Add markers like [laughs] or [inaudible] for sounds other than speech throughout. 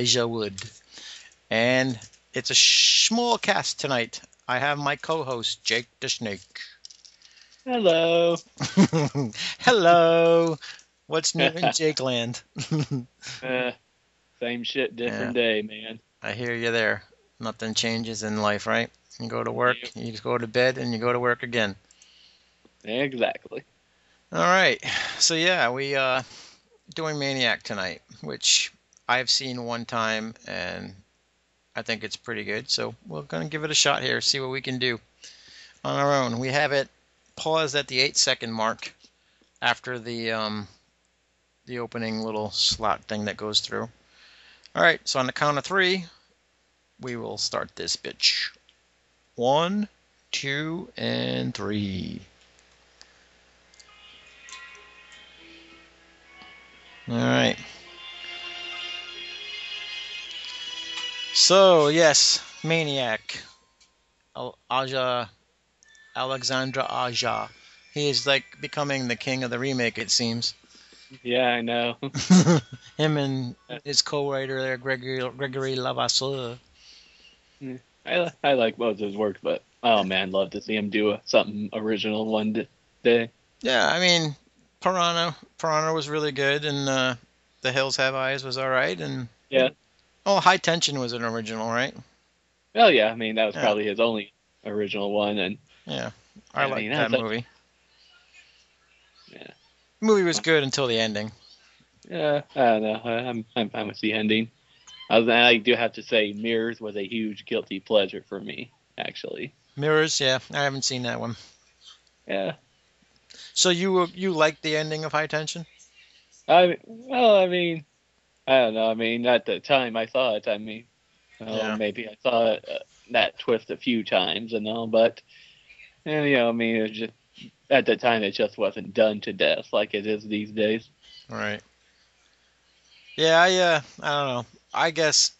Elijah Wood. And it's a small cast tonight. I have my co host, Jake the Snake. Hello. [laughs] Hello. What's new in [laughs] Jake Land? [laughs] Uh, same shit, different day, man. I hear you there. Nothing changes in life, right? You go to work, you just go to bed, and you go to work again. Exactly. All right. So yeah, we uh doing Maniac tonight, which I've seen one time and I think it's pretty good. So we're gonna give it a shot here, see what we can do on our own. We have it paused at the eight second mark after the um the opening little slot thing that goes through. All right, so on the count of three, we will start this bitch. One, two, and three. All right. So yes, Maniac, Aja, Alexandre Aja. He is like becoming the king of the remake. It seems. Yeah, I know. [laughs] [laughs] Him and his co-writer there, Gregory Gregory Levasseur. I I like of his work, but oh man, love to see him do a, something original one day. Yeah, I mean, Piranha Piranha was really good, and uh, The Hills Have Eyes was all right, and Yeah. Oh, High Tension was an original, right? Well, yeah, I mean that was Yeah. probably his only original one, and Yeah, I, I like mean, that a- movie. Yeah. movie was good until the ending. yeah, I don't know. I, I'm I'm fine with the ending. I, do have to say, Mirrors was a huge guilty pleasure for me, actually. Mirrors, yeah, I haven't seen that one. Yeah. So you you liked the ending of High Tension? I well, I mean, I don't know. I mean, at the time I thought. I mean, Yeah. maybe I saw it, uh, that twist a few times and all, but and, you know, I mean, it just at the time it just wasn't done to death like it is these days. Right. Yeah, I uh, I don't know. I guess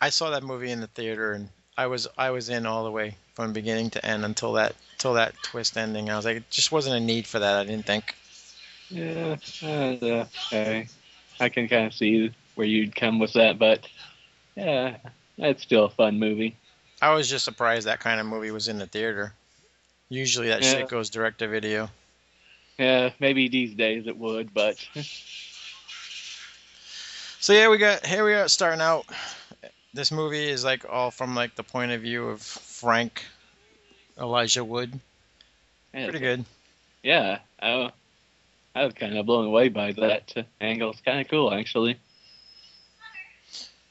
I saw that movie in the theater, and I was I was in all the way from beginning to end until that till that twist ending. I was like, it just wasn't a need for that. I didn't think. Yeah, uh, okay. I can kind of see where you'd come with that, but yeah, it's still a fun movie. I was just surprised that kind of movie was in the theater. Usually that Yeah. shit goes direct to video. Yeah, maybe these days it would, but [laughs] So yeah, we got here we are starting out. This movie is like all from like the point of view of Frank Elijah Wood. yeah, Pretty good. Yeah, I, I was kind of blown away by that angle. It's kind of cool, actually.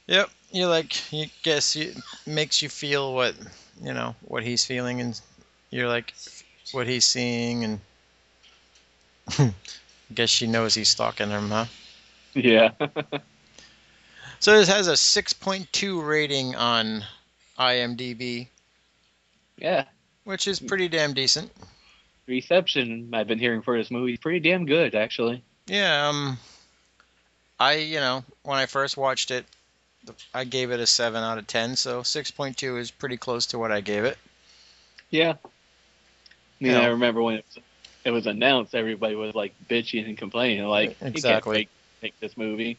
Yep, you like you guess you makes you feel what you know what he's feeling, and you're like what he's seeing, and [laughs] guess she knows he's stalking him, huh? Yeah. [laughs] So this has a 6.2 rating on IMDb, yeah. which is pretty damn decent. Reception I've been hearing for this movie pretty damn good, actually. Yeah, um, I you know when I first watched it, I gave it a seven out of ten, so 6.2 is pretty close to what I gave it. Yeah. I mean, Yeah. I remember when it was, it was announced, everybody was like bitching and complaining, like, you Exactly. can't make, make this movie.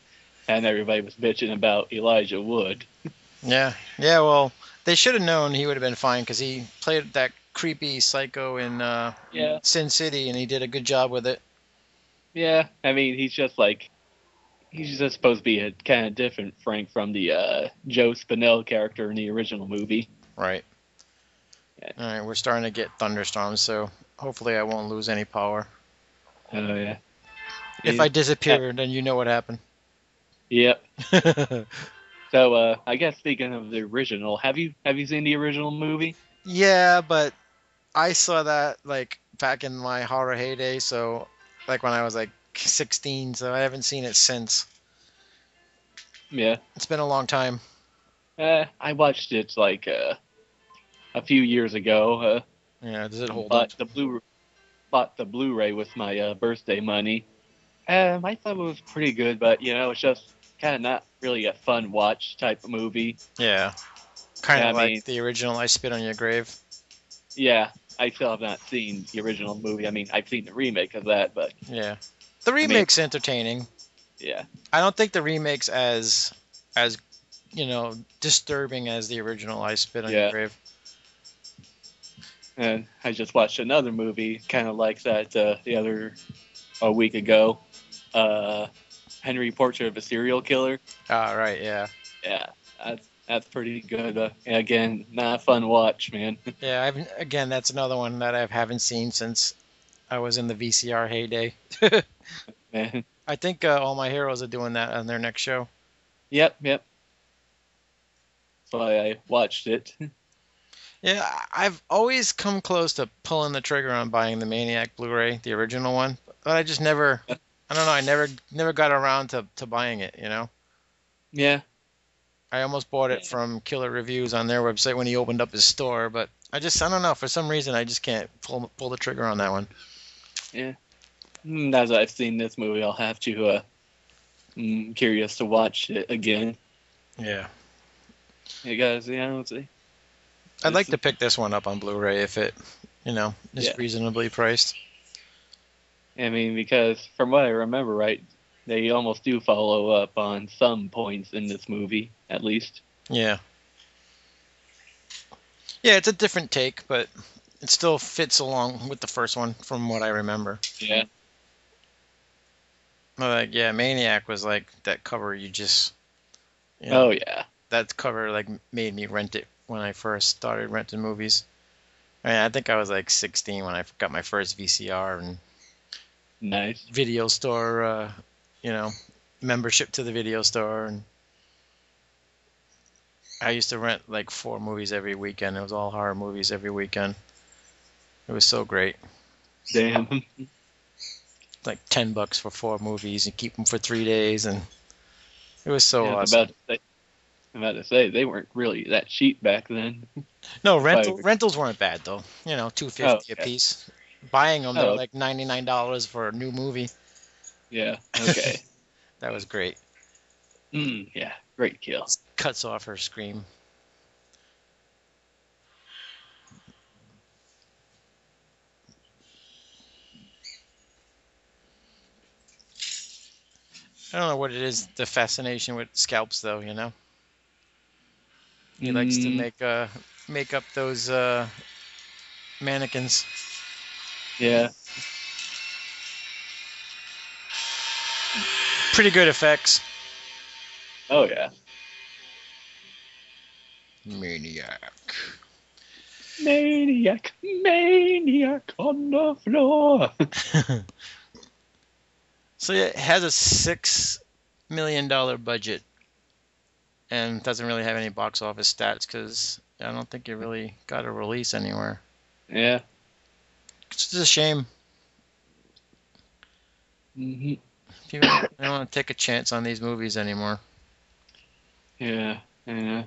And everybody was bitching about Elijah Wood. Yeah, yeah. Well, they should have known he would have been fine because he played that creepy psycho in uh, Yeah. Sin City, and he did a good job with it. Yeah. I mean, he's just like, he's just supposed to be a kind of different Frank from the uh, Joe Spinell character in the original movie. Right. Yeah. All right, we're starting to get thunderstorms, so hopefully I won't lose any power. Oh, yeah. If I disappear, then you know what happened. Yep. [laughs] So, uh, I guess speaking of the original, have you have you seen the original movie? yeah, but I saw that like back in my horror heyday, so like when I was like 16, so I haven't seen it since. Yeah. It's been a long time. Uh, I watched it like uh, a few years ago. Uh, Yeah, does it hold up? bought the blue bought the Blu-ray with my uh, birthday money. Um, I thought it was pretty good, but you know, it's just kind of not really a fun watch type of movie. Yeah. Kind of like mean- the original I Spit on Your Grave. Yeah, I still have not seen the original movie. I mean, I've seen the remake of that, but Yeah, the remake's entertaining. yeah, I don't think the remake's as as you know disturbing as the original. I spit on Yeah. your grave. and I just watched another movie kind of like that uh, the other a week ago. Uh, Henry Portrait of a Serial Killer. Ah, right, yeah, Yeah, that's that's pretty good. Uh, again, not a fun watch, man. [laughs] yeah. I've again, that's another one that I haven't seen since I was in the VCR heyday. [laughs] [laughs] man. I think uh, all my heroes are doing that on their next show. Yep, yep. That's why I watched it. [laughs] Yeah, I've always come close to pulling the trigger on buying the Maniac Blu-ray, the original one, but I just never. [laughs] I don't know. I never never got around to, to buying it. You know, yeah, I almost bought it Yeah. from Killer Reviews on their website when he opened up his store, but I just I don't know for some reason I just can't pull pull the trigger on that one. Mm, as I've seen this movie, I'll have to. Uh, mm, curious to watch it again. Yeah, You guys, yeah, let's see. I'd like to pick this one up on Blu-ray if it, you know, is Yeah. reasonably priced. I mean, because from what I remember, right, they almost do follow up on some points in this movie, at least. Yeah. Yeah, it's a different take, but it still fits along with the first one from what I remember. Yeah. Like, yeah, Maniac was like that cover you just. You know, Oh yeah. That cover like made me rent it when I first started renting movies. I mean, I think I was like 16 when I got my first VCR and Nice. video store, uh, you know, membership to the video store, and I used to rent like four movies every weekend. It was all horror movies every weekend. It was so great. Damn. [laughs] Like ten bucks for four movies and keep them for three days, and it was so Yeah, awesome. about to say, I'm about to say they weren't really that cheap back then. No rental rentals weren't bad though. You know, two fifty Oh, okay. a piece. Buying them, they Oh. were like ninety nine dollars for a new movie. Yeah. [laughs] Okay. That was great. mm, yeah. Great kill. Cuts off her scream. I don't know what it is, the fascination with scalps though, you know? He likes to Mm, make uh make up those uh mannequins. Yeah. Pretty good effects. Oh yeah. Maniac. Maniac, maniac on the floor. [laughs] So it has a six million dollar budget, and doesn't really have any box office stats because I don't think it really got a release anywhere. yeah. It's just a shame. hmm People don't want to take a chance on these movies anymore. Yeah. Yeah.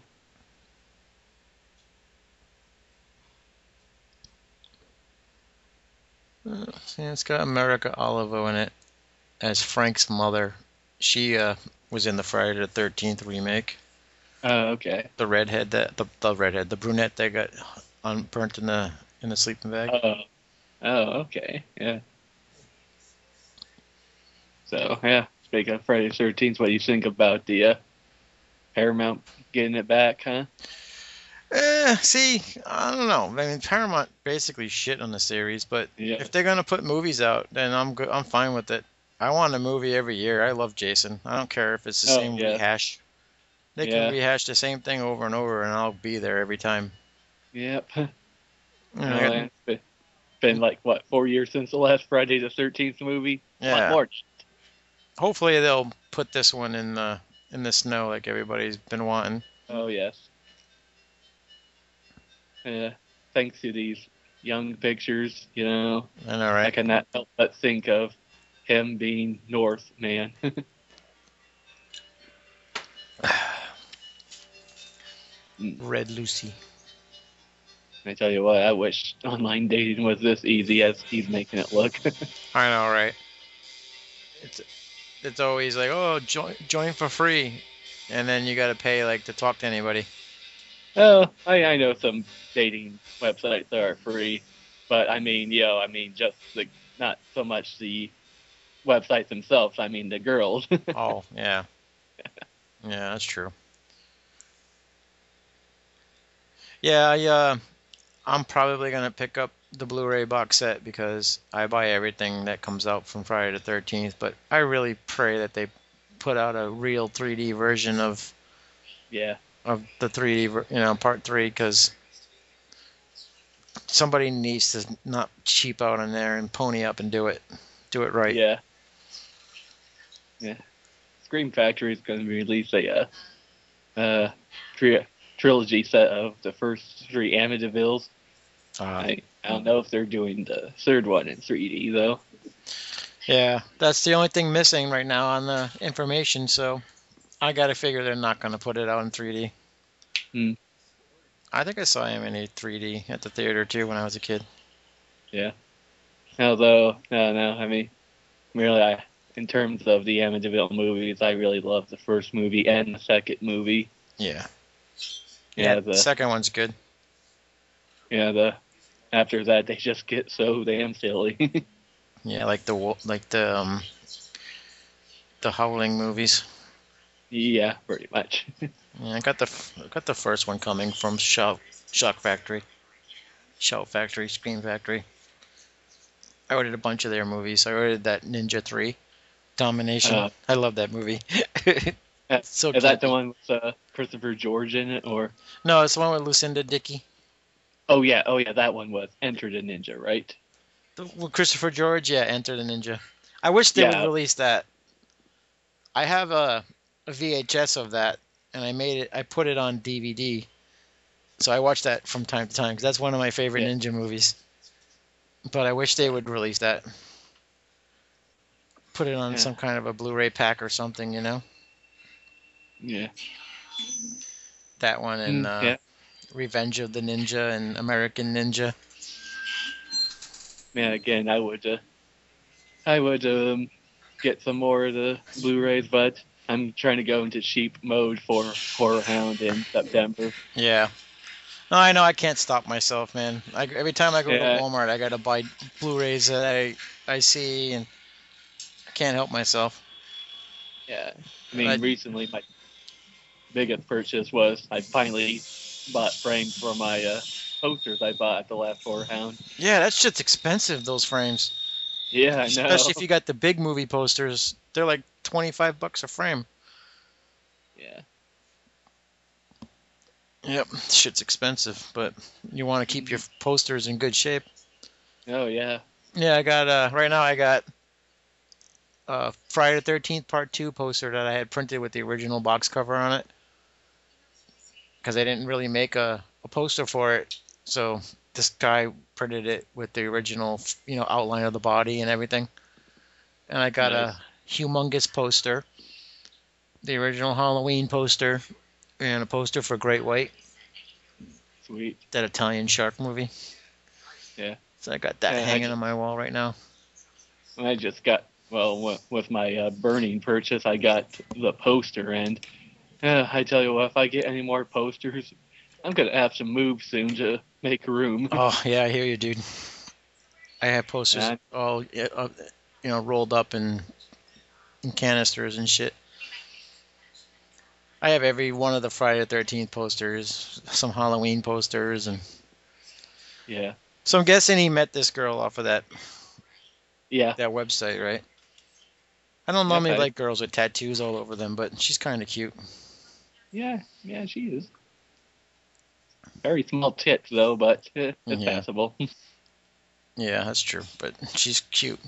Uh, see, it's got America Olivo in it as Frank's mother. She uh, was in the Friday the Thirteenth remake. Oh, okay. The redhead that the, the redhead, the brunette that got un- burnt in the in the sleeping bag. Oh. Oh, okay. Yeah. So yeah, speaking of Friday the Thirteenth, what do you think about the uh, Paramount getting it back, huh? Eh, see, I don't know. I mean, Paramount basically shit on the series, but Yeah. if they're gonna put movies out, then I'm good. I'm fine with it. I want a movie every year. I love Jason. I don't care if it's the Oh, same yeah. rehash. They Yeah. can rehash the same thing over and over, and I'll be there every time. Yep. You know, I it's been, like what four years since the last Friday the Thirteenth movie. yeah. March. Hopefully they'll put this one in the in the snow like everybody's been wanting. Oh yes. Yeah. Thanks to these young pictures, you know, I know, I right? cannot help but think of him being North Man. [laughs] Red Lucy. I tell you what, I wish online dating was this easy as he's making it look. [laughs] I know, right? It's it's always like, oh, join join for free, and then you got to pay like to talk to anybody. oh, I, I know some dating websites that are free. but I mean, yo, know, I mean, just the not so much the websites themselves. I mean, the girls. [laughs] Oh, yeah. Yeah, that's true. Yeah, I, uh, I'm probably gonna pick up the Blu-ray box set because I buy everything that comes out from Friday the 13th, but I really pray that they put out a real 3D version of yeah, of the 3D, you know, part 3 cuz somebody needs to not cheap out on there and pony up and do it. Do it right. yeah, yeah. Scream Factory is going to release a uh, uh, tri- trilogy set of the first three Amityvilles. Uh, I, I don't know if they're doing the third one in 3D though. Yeah, that's the only thing missing right now on the information, so I gotta figure they're not gonna put it out in 3D. Hmm. I think I saw him in a 3D at the theater too when I was a kid. Yeah. Although, no, no, I mean, really, I, in terms of the Amityville movies, I really love the first movie and the second movie. Yeah. Yeah, the the second one's good. yeah the after that they just get so damn silly. [laughs] Yeah, like the like the um the Howling movies. yeah, pretty much. [laughs] Yeah, I got the f- I got the first one coming from Shock Shock Factory, Shout Factory, Scream Factory. I ordered a bunch of their movies. I ordered that Ninja Three, Domination. Uh, I love that movie. [laughs] So Is that the one with uh, Christopher George in it, or? No, it's the one with Lucinda Dickey. Oh yeah, oh yeah, that one was Enter the Ninja, right? The, with Christopher George, yeah, Enter the Ninja. I wish they Yeah. would release that. I have a, a VHS of that, and I made it. I put it on DVD, so I watch that from time to time because that's one of my favorite Yeah. ninja movies. But I wish they would release that. Put it on Yeah. some kind of a Blu-ray pack or something, you know. Yeah. That one and Mm, uh, yeah. Revenge of the Ninja and American Ninja. Man, again, I would, uh, I would um, get some more of the Blu-rays, but I'm trying to go into cheap mode for Horror Hound in September. Yeah. No, I know I can't stop myself, man. I, every time I go Yeah. to Walmart, I gotta buy Blu-rays that I I see, and can't help myself. Yeah, I mean, I- recently my biggest purchase was I finally bought frames for my uh, posters I bought at the last Horror Hound. Yeah, that shit's expensive. Those frames, Yeah, I know. especially if you got the big movie posters. They're like twenty-five bucks a frame. Yeah, Yep, shit's expensive, but you want to keep your posters in good shape. oh yeah, Yeah, I got uh right now I got uh Friday the Thirteenth Part Two poster that I had printed with the original box cover on it because I didn't really make a, a poster for it, so this guy printed it with the original you know outline of the body and everything, and I got Nice. a humongous poster, the original Halloween poster, and a poster for Great White, sweet. that Italian shark movie. Yeah. So I got that Yeah, hanging ju- on my wall right now. And I just got well with my uh, burning purchase. I got the poster, and uh, I tell you what, if I get any more posters, I'm gonna have to move soon to make room. [laughs] Oh yeah, I hear you, dude. I have posters all uh, you know rolled up in, in canisters and shit. I have every one of the Friday the Thirteenth posters, some Halloween posters, and Yeah, so I'm guessing he met this girl off of that yeah, that website, right? I don't normally I- like girls with tattoos all over them, but she's kind of cute. yeah, yeah. She is. Very small tits though, but eh, it's Yeah. passable. [laughs] Yeah, that's true, but she's cute.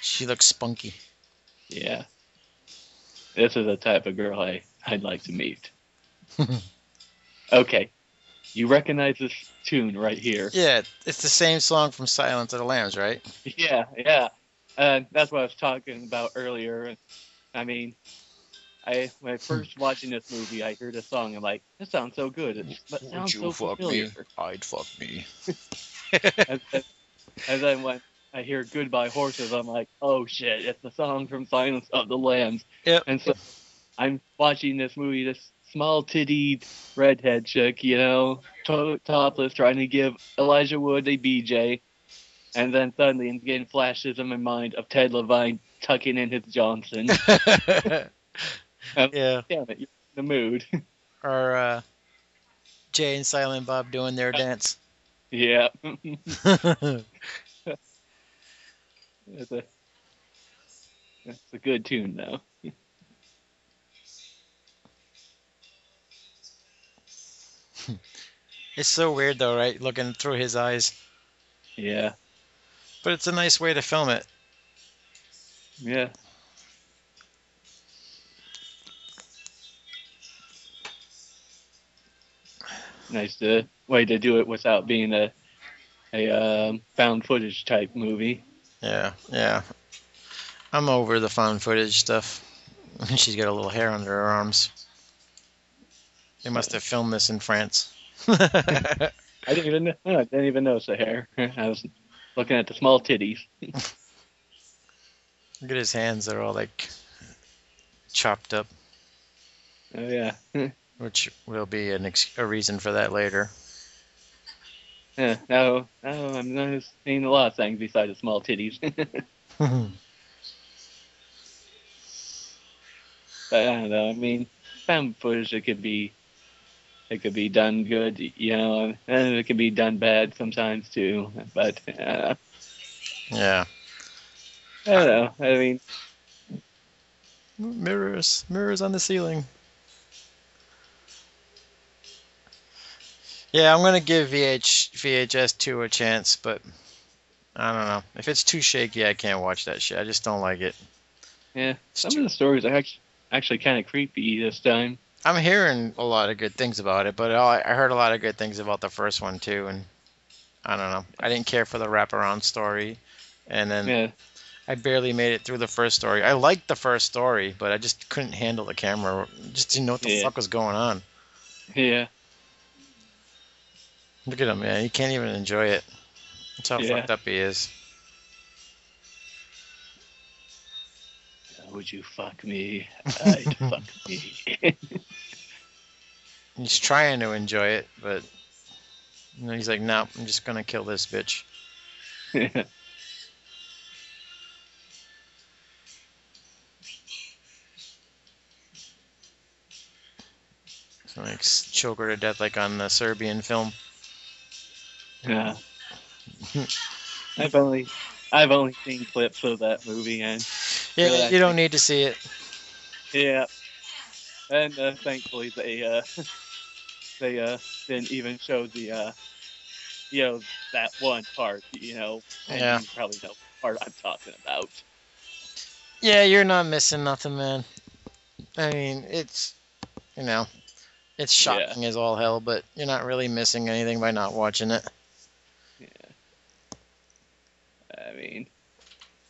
She looks spunky. yeah. This is the type of girl I I'd like to meet. [laughs] okay, you recognize this tune right here? Yeah, it's the same song from Silence of the Lambs, right? [laughs] Yeah, yeah. And that's what I was talking about earlier. I mean, I when I first hmm. watching this movie, I heard a song. I'm like, this sounds so good. It but it sounds so familiar. Me? I'd fuck me. And, and, and then when I hear "Goodbye Horses," I'm like, oh shit, it's the song from Silence of the Lambs. Yep. And so I'm watching this movie. This small tittied redhead chick, you know, to- topless, trying to give Elijah Wood a BJ. And then suddenly again flashes in my mind of Ted Levine tucking in his Johnson. [laughs] yeah. Damn it, you're in the mood. [laughs] Or uh, Jay and Silent Bob doing their dance. yeah. [laughs] That's a that's a good tune though. it's so weird though, right? Looking through his eyes. Yeah. But it's a nice way to film it. Yeah. Nice to, way to do it without being a a um, found footage type movie. Yeah, yeah. I'm over the found footage stuff. [laughs] She's got a little hair under her arms. They must have filmed this in France. [laughs] I didn't even know, I didn't even notice the hair. [laughs] I was looking at the small titties. [laughs] Look at his hands; they're all like chopped up, Oh yeah. [laughs] which will be an ex- a reason for that later. Yeah, now, now I'm not seeing a lot of things besides the small titties. [laughs] But I don't know. I mean, found footage it could be, it could be done good, you know, and it could be done bad sometimes too. But uh, yeah. I don't know. I mean, Mirrors, mirrors on the ceiling. Yeah, I'm gonna give VH VHS two a chance, but I don't know. If it's too shaky, I can't watch that shit. I just don't like it. yeah, some of the stories are actually actually kind of creepy this time. I'm hearing a lot of good things about it, but I I heard a lot of good things about the first one too, and I don't know. I didn't care for the wraparound story, and then Yeah, I barely made it through the first story. I liked the first story, but I just couldn't handle the camera. Just didn't know what the Yeah. fuck was going on. yeah, Look at him, man. He can't even enjoy it. That's how Yeah. fucked up he is. Would you fuck me? I'd fuck me. [laughs] He's trying to enjoy it, but you know, he's like, "No, I'm just gonna kill this bitch." [laughs] So like choke her to death, like on the Serbian film. yeah. [laughs] I've only I've only seen clips of that movie and Yeah, Really, you don't need to see it. Yeah, and uh, thankfully they uh, [laughs] they uh, didn't even show the uh, you know that one part. You know, and Yeah. you probably know the part I'm talking about. Yeah, you're not missing nothing, man. I mean, it's you know, it's Yeah. shocking as all hell, but you're not really missing anything by not watching it. Yeah i mean,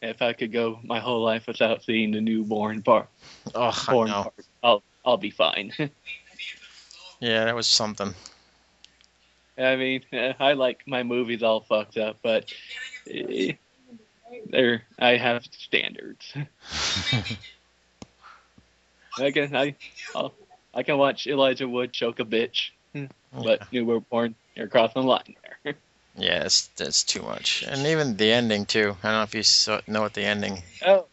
if I could go my whole life without seeing the newborn part, Oh, I born know. part, I'll I'll be fine. [laughs] Yeah, that was something. I mean, [laughs] I like my movies all fucked up, but eh, there I have standards. [laughs] I can I I'll, I can watch Elijah Wood choke a bitch, but newborn you're crossing the line there. [laughs] yeah, it's that's too much, and even the ending too. I don't know if you saw, know what the ending. oh,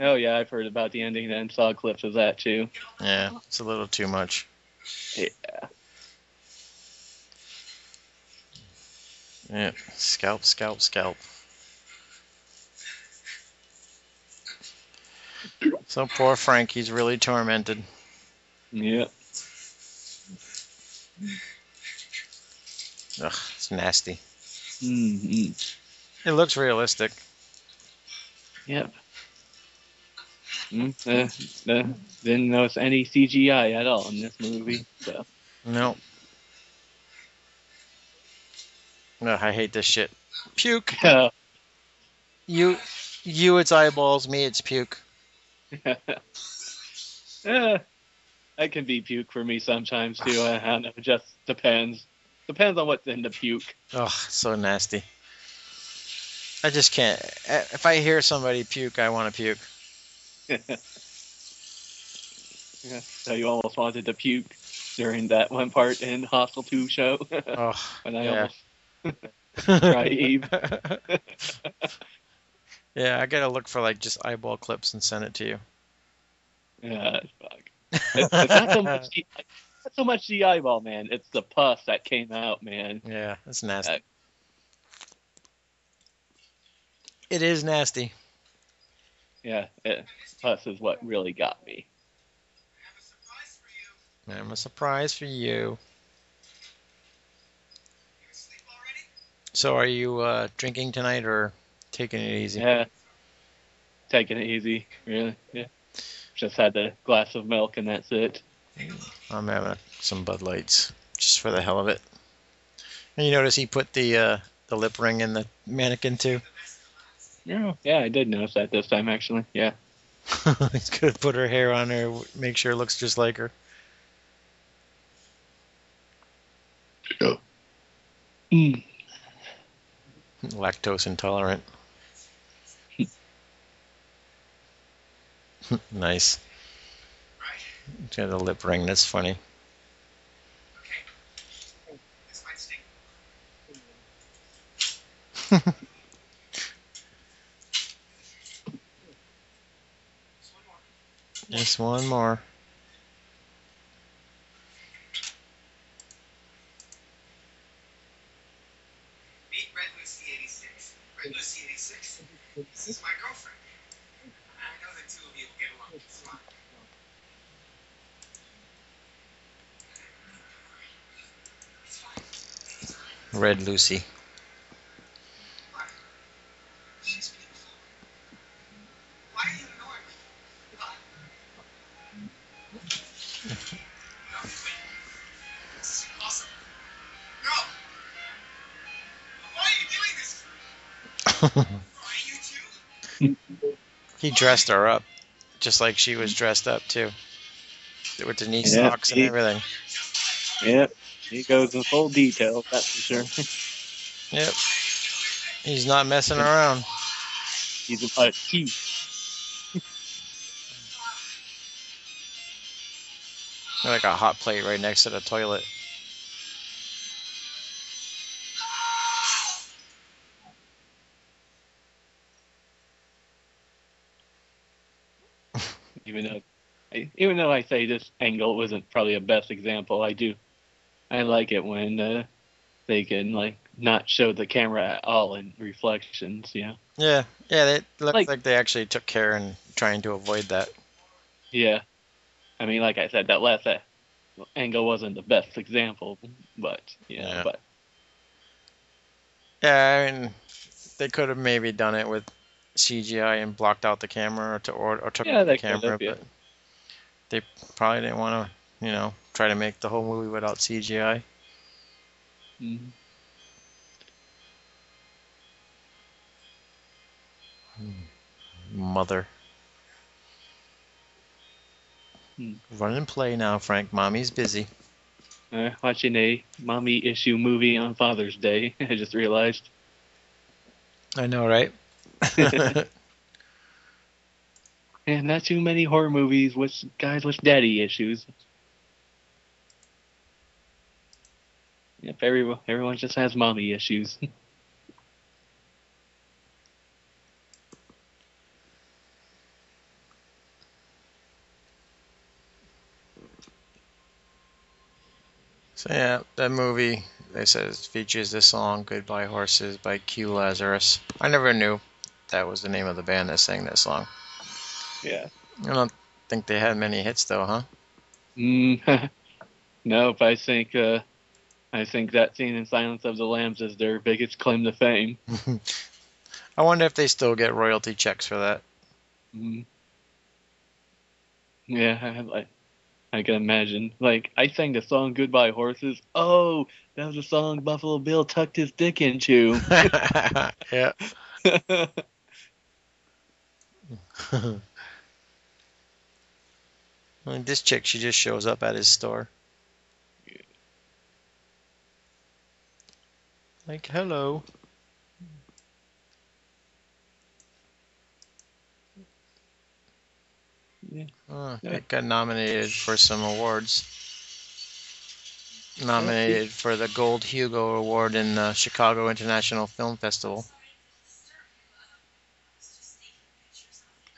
oh yeah, I've heard about the ending and saw clips of that too. Yeah, it's a little too much. Yeah. Yeah, scalp, scalp, scalp. So poor Frank, he's really tormented. Yeah. Ugh, it's nasty. hmm It looks realistic. Yep. Mm, uh, uh, didn't notice any CGI at all in this movie. So No. Ugh, I hate this shit. Puke. uh, [laughs] You, you, it's eyeballs. Me, it's puke. [laughs] uh, that can be puke for me sometimes too. I, I don't know. It just depends. Depends on what's in the puke. Ugh, so nasty. I just can't. If I hear somebody puke, I want to puke. Yeah, [laughs] so you almost wanted to puke during that one part in Hostel 2 show when [laughs] I yeah. almost [laughs] Try Eve. yeah, I gotta look for like just eyeball clips and send it to you. Yeah, fuck. It's, it's not so much the, not so much the eyeball, man. It's the pus that came out, man. Yeah, that's nasty. Uh, It is nasty. Yeah, it, is what really got me. I have a surprise for you. So, are you uh, drinking tonight or taking it easy? Yeah, taking it easy, really. Yeah, just had a glass of milk and that's it. I'm having some Bud Lights just for the hell of it. And you notice he put the uh, the lip ring in the mannequin too. Yeah, yeah, I did notice that this time actually. Yeah. [laughs] He's gonna put her hair on her, make sure it looks just like her. Mm. Lactose intolerant. [laughs] nice. He's got a lip ring. That's funny. [laughs] Just one more. Meet Red Lucy 86. Red Lucy 86? This is my girlfriend. I know the two of you will get along just fine. It's fine. It's fine. Red Lucy. Dressed her up, just like she was dressed up too, with the knee Yeah, socks and he- everything. Yep. He goes in full detail, that's for sure. Yep. He's not messing around. He's a, a he. Like a hot plate right next to the toilet. Even though I say this angle wasn't probably a best example, I do I like it when uh, they can like not show the camera at all in reflections. Yeah, Yeah, yeah. They look Like- like, they actually took care in trying to avoid that. yeah. I mean, like I said, that last uh, angle wasn't the best example, but yeah, Yeah. but Yeah, I mean, they could have maybe done it with CGI and blocked out the camera or, to, or, or took Yeah, out the they could have, camera, but they probably didn't want to, you know, try to make the whole movie without CGI. mm, Mother. Hmm. Run and play now, Frank. Mommy's busy. uh, watching a mommy issue movie on Father's Day. [laughs] I just realized. I know, right? [laughs] [laughs] And not too many horror movies with guys with daddy issues. Yep, everyone, everyone just has mommy issues. [laughs] So yeah, that movie they says features the song "Goodbye Horses" by Q Lazarus. I never knew that was the name of the band that sang that song. Yeah. I don't think they had many hits though, huh? Mm, [laughs] nope, I think uh, I think that scene in Silence of the Lambs is their biggest claim to fame. [laughs] I wonder if they still get royalty checks for that. Mm. Yeah, I, I, I can imagine. Like, I sang the song "Goodbye Horses." Oh, that was a song Buffalo Bill tucked his dick into. [laughs] yeah. Like, this chick, she just shows up at his store. Like, hello. Yeah. Oh, Yeah. it got nominated for some awards. nominated for the Gold Hugo Award in the Chicago International Film Festival.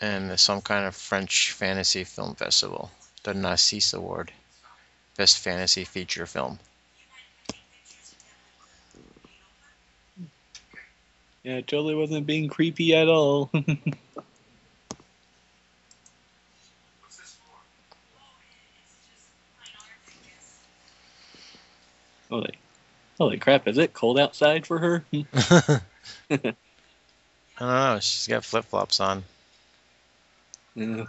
And some kind of French fantasy film festival, the Narcisse Award, Best Fantasy Feature Film. Yeah, it totally wasn't being creepy at all. What's this for? holy, holy crap! Is it cold outside for her? [laughs] [laughs] I don't know. She's got flip flops on. Yeah.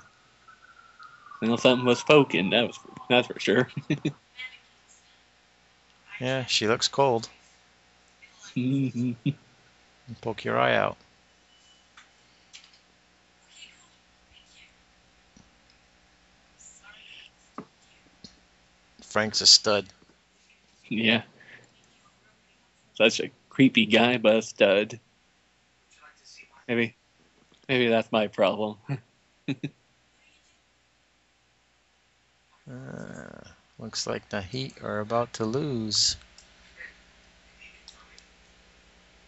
Know something was poking. That was that's for sure. [laughs] Yeah, she looks cold. [laughs] Poke your eye out. Frank's a stud. yeah, such a creepy guy, but a stud. Would you like to see my Maybe, maybe that's my problem. [laughs] [laughs] Uh, looks like the Heat are about to lose.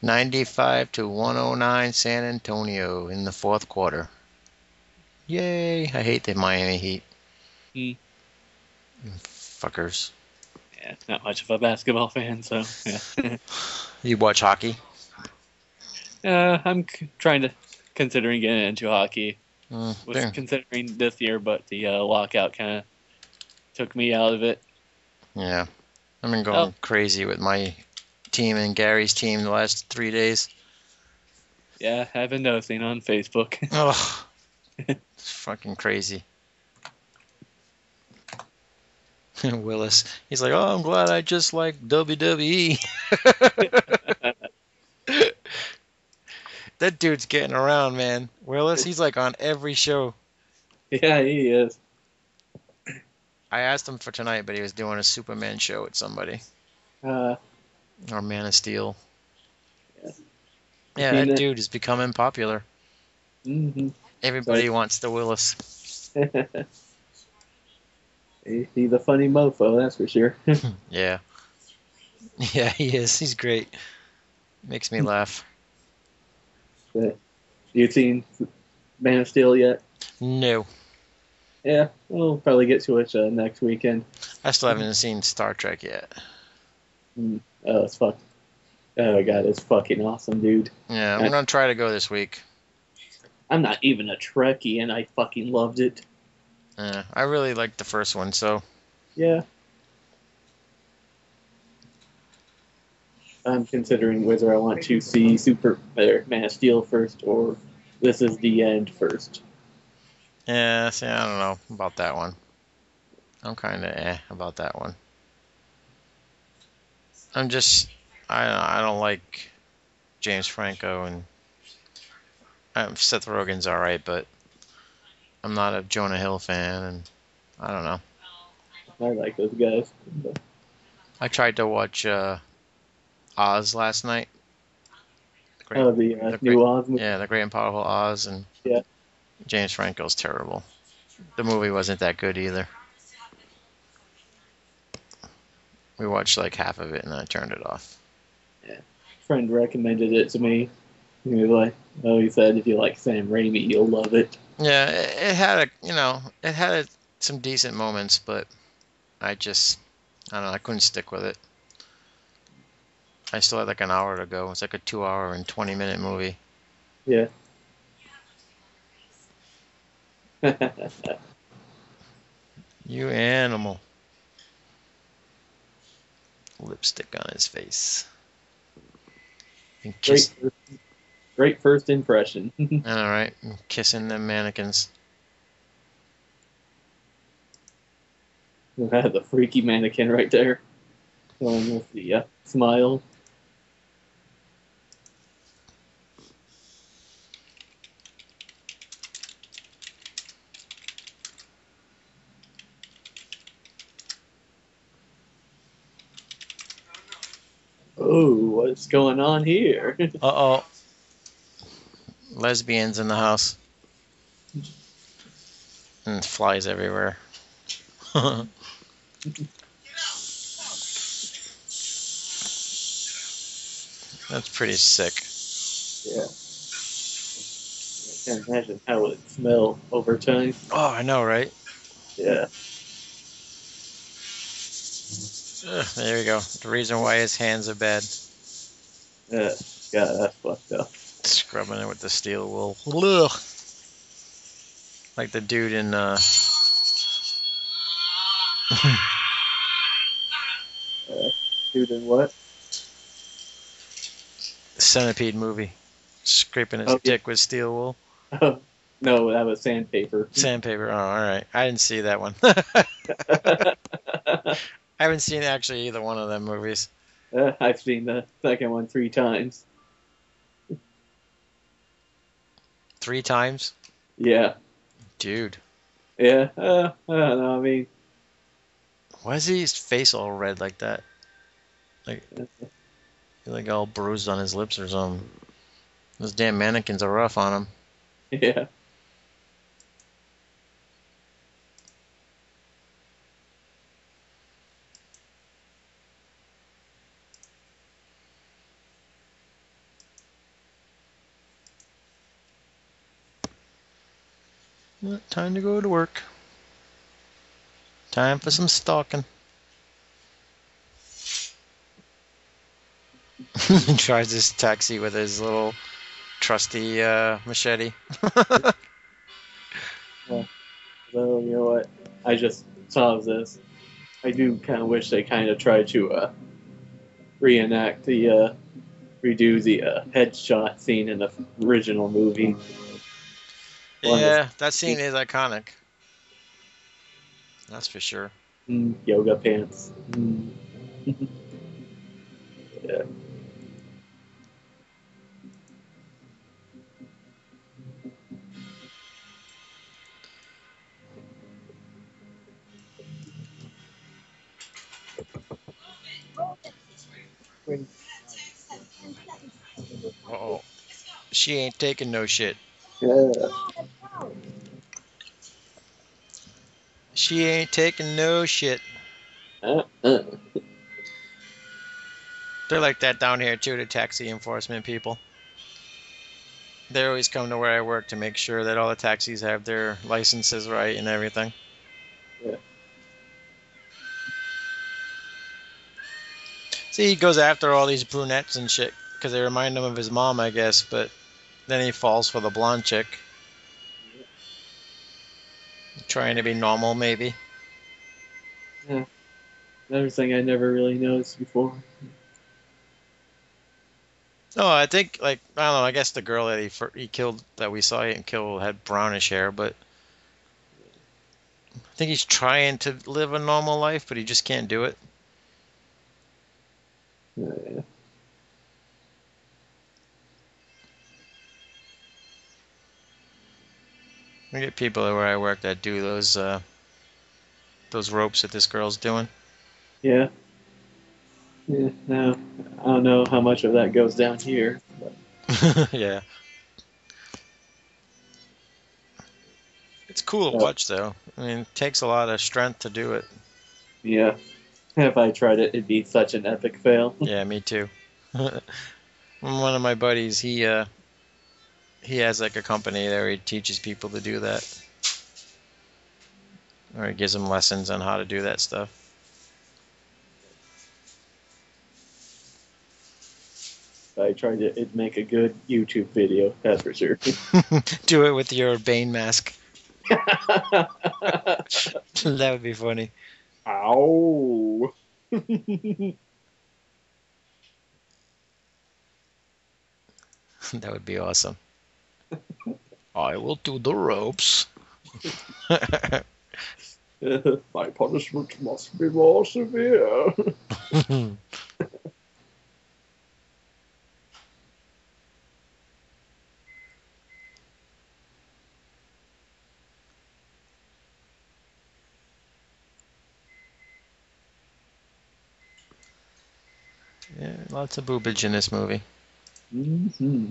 95 to 109 San Antonio in the fourth quarter. Yay! I hate the Miami Heat. Hmm. Fuckers. Yeah, not much of a basketball fan, so yeah. [laughs] You watch hockey? uh, I'm c- trying to considering getting into hockey. Mm, Was there. considering this year, but the uh, lockout kind of took me out of it. Yeah. I've been going Oh. crazy with my team and Gary's team the last three days. Yeah, I've been noticing on Facebook. [laughs] Oh, it's fucking crazy. [laughs] Willis, he's like, oh, I'm glad I just like WWE. [laughs] that dude's getting around, man. Willis, he's like on every show. yeah, he is. I asked him for tonight, but he was doing a Superman show with somebody Uh, or Man of Steel. Yeah. Yeah, that dude is becoming popular. Mm -hmm. Everybody wants the Willis. [laughs] He's a funny mofo, that's for sure. [laughs] Yeah. [laughs] Yeah, he is. He's great. Makes me laugh. But you seen Man of Steel yet? No. Yeah, we'll probably get to it uh, next weekend. I still haven't seen Star Trek yet. Mm. Oh, it's fuck. Oh my god, it's fucking awesome, dude. Yeah, I'm gonna try to go this week. I'm not even a Trekkie, and I fucking loved it. Yeah, I really liked the first one, so Yeah. I'm considering whether I want to see Super or Man of Steel first or This Is the End first. yeah. See, I don't know about that one. I'm kind of eh about that one. I'm just, I I don't like James Franco and um, Seth Rogen's all right, but I'm not a Jonah Hill fan, and I don't know. I like those guys. I tried to watch uh, Oz last night. The Great, oh, the, uh, the new great- Oz yeah, the Great and Powerful Oz, and Yeah. James Franco's terrible. The movie wasn't that good either. We watched like half of it and then I turned it off. friend recommended it to me. He was like, "Oh, he said if you like Sam Raimi, you'll love it." Yeah, it, it had a you know it had a, some decent moments, but I just I don't know I couldn't stick with it. I still had like an hour to go. It's like a two-hour and twenty-minute movie. Yeah. [laughs] You animal. Lipstick on his face. And great, first, great first impression. [laughs] all right, kissing them mannequins. the freaky mannequin right there, going with the uh, smile. Oh, what's going on here? [laughs] Uh oh. Lesbians in the house. And flies everywhere. [laughs] That's pretty sick. Yeah. I can't imagine how it would smell over time. Oh, I know, right? Yeah. Ugh, there you go. The reason why his hands are bad. [laughs] Yeah. God, that's fucked up. Scrubbing it with the steel wool. Ugh. Like the dude in uh [laughs] Dude, in what? Centipede movie. Scraping his Oh, yeah. dick with steel wool. Oh, [laughs] no, that was sandpaper. Sandpaper. Oh, all right. I didn't see that one. I haven't seen actually either one of them movies. Uh, I've seen the second one three times. Three times? Yeah. Dude. Yeah. Uh, I don't know. I mean, Why is his face all red like that? Like like all bruised on his lips or something. Those damn mannequins are rough on him. [laughs] yeah. Time to go to work. Time for some stalking. [laughs] he tries this taxi with his little trusty uh, machete. [laughs] So you know what? I just saw this. I do kind of wish they kind of tried to uh, reenact the uh, redo the uh, headshot scene in the original movie. Yeah, that scene is iconic. That's for sure. Mm, yoga pants. Mm. [laughs] yeah. oh. She ain't taking no shit. Yeah. She ain't taking no shit. Uh, uh. They're like that down here too, the taxi enforcement people. They always come to where I work to make sure that all the taxis have their licenses right and everything. Yeah. See, he goes after all these brunettes and shit because they remind him of his mom, I guess, but then he falls for the blonde chick. Trying to be normal, maybe. Yeah. Another thing I never really noticed before. No, I think like I don't know. I guess the girl that he he killed that we saw him kill had brownish hair, but I think he's trying to live a normal life, but he just can't do it. Yeah. We get people where I work that do those uh, those ropes that this girl's doing. Yeah. Yeah. No, I don't know how much of that goes down here. [laughs] Yeah. It's cool to Yeah. watch though. I mean, it takes a lot of strength to do it. yeah, if I tried it, it'd be such an epic fail. [laughs] Yeah, me too. [laughs] One of my buddies, he uh, he has like a company there. He teaches people to do that, or he gives them lessons on how to do that stuff. I tried to make a good YouTube video. That's for sure. [laughs] do it with your Bane mask. [laughs] that would be funny. Ow. [laughs] That would be awesome. I will do the ropes. [laughs] My punishment must be more severe. [laughs] yeah, lots of boobage in this movie. hmm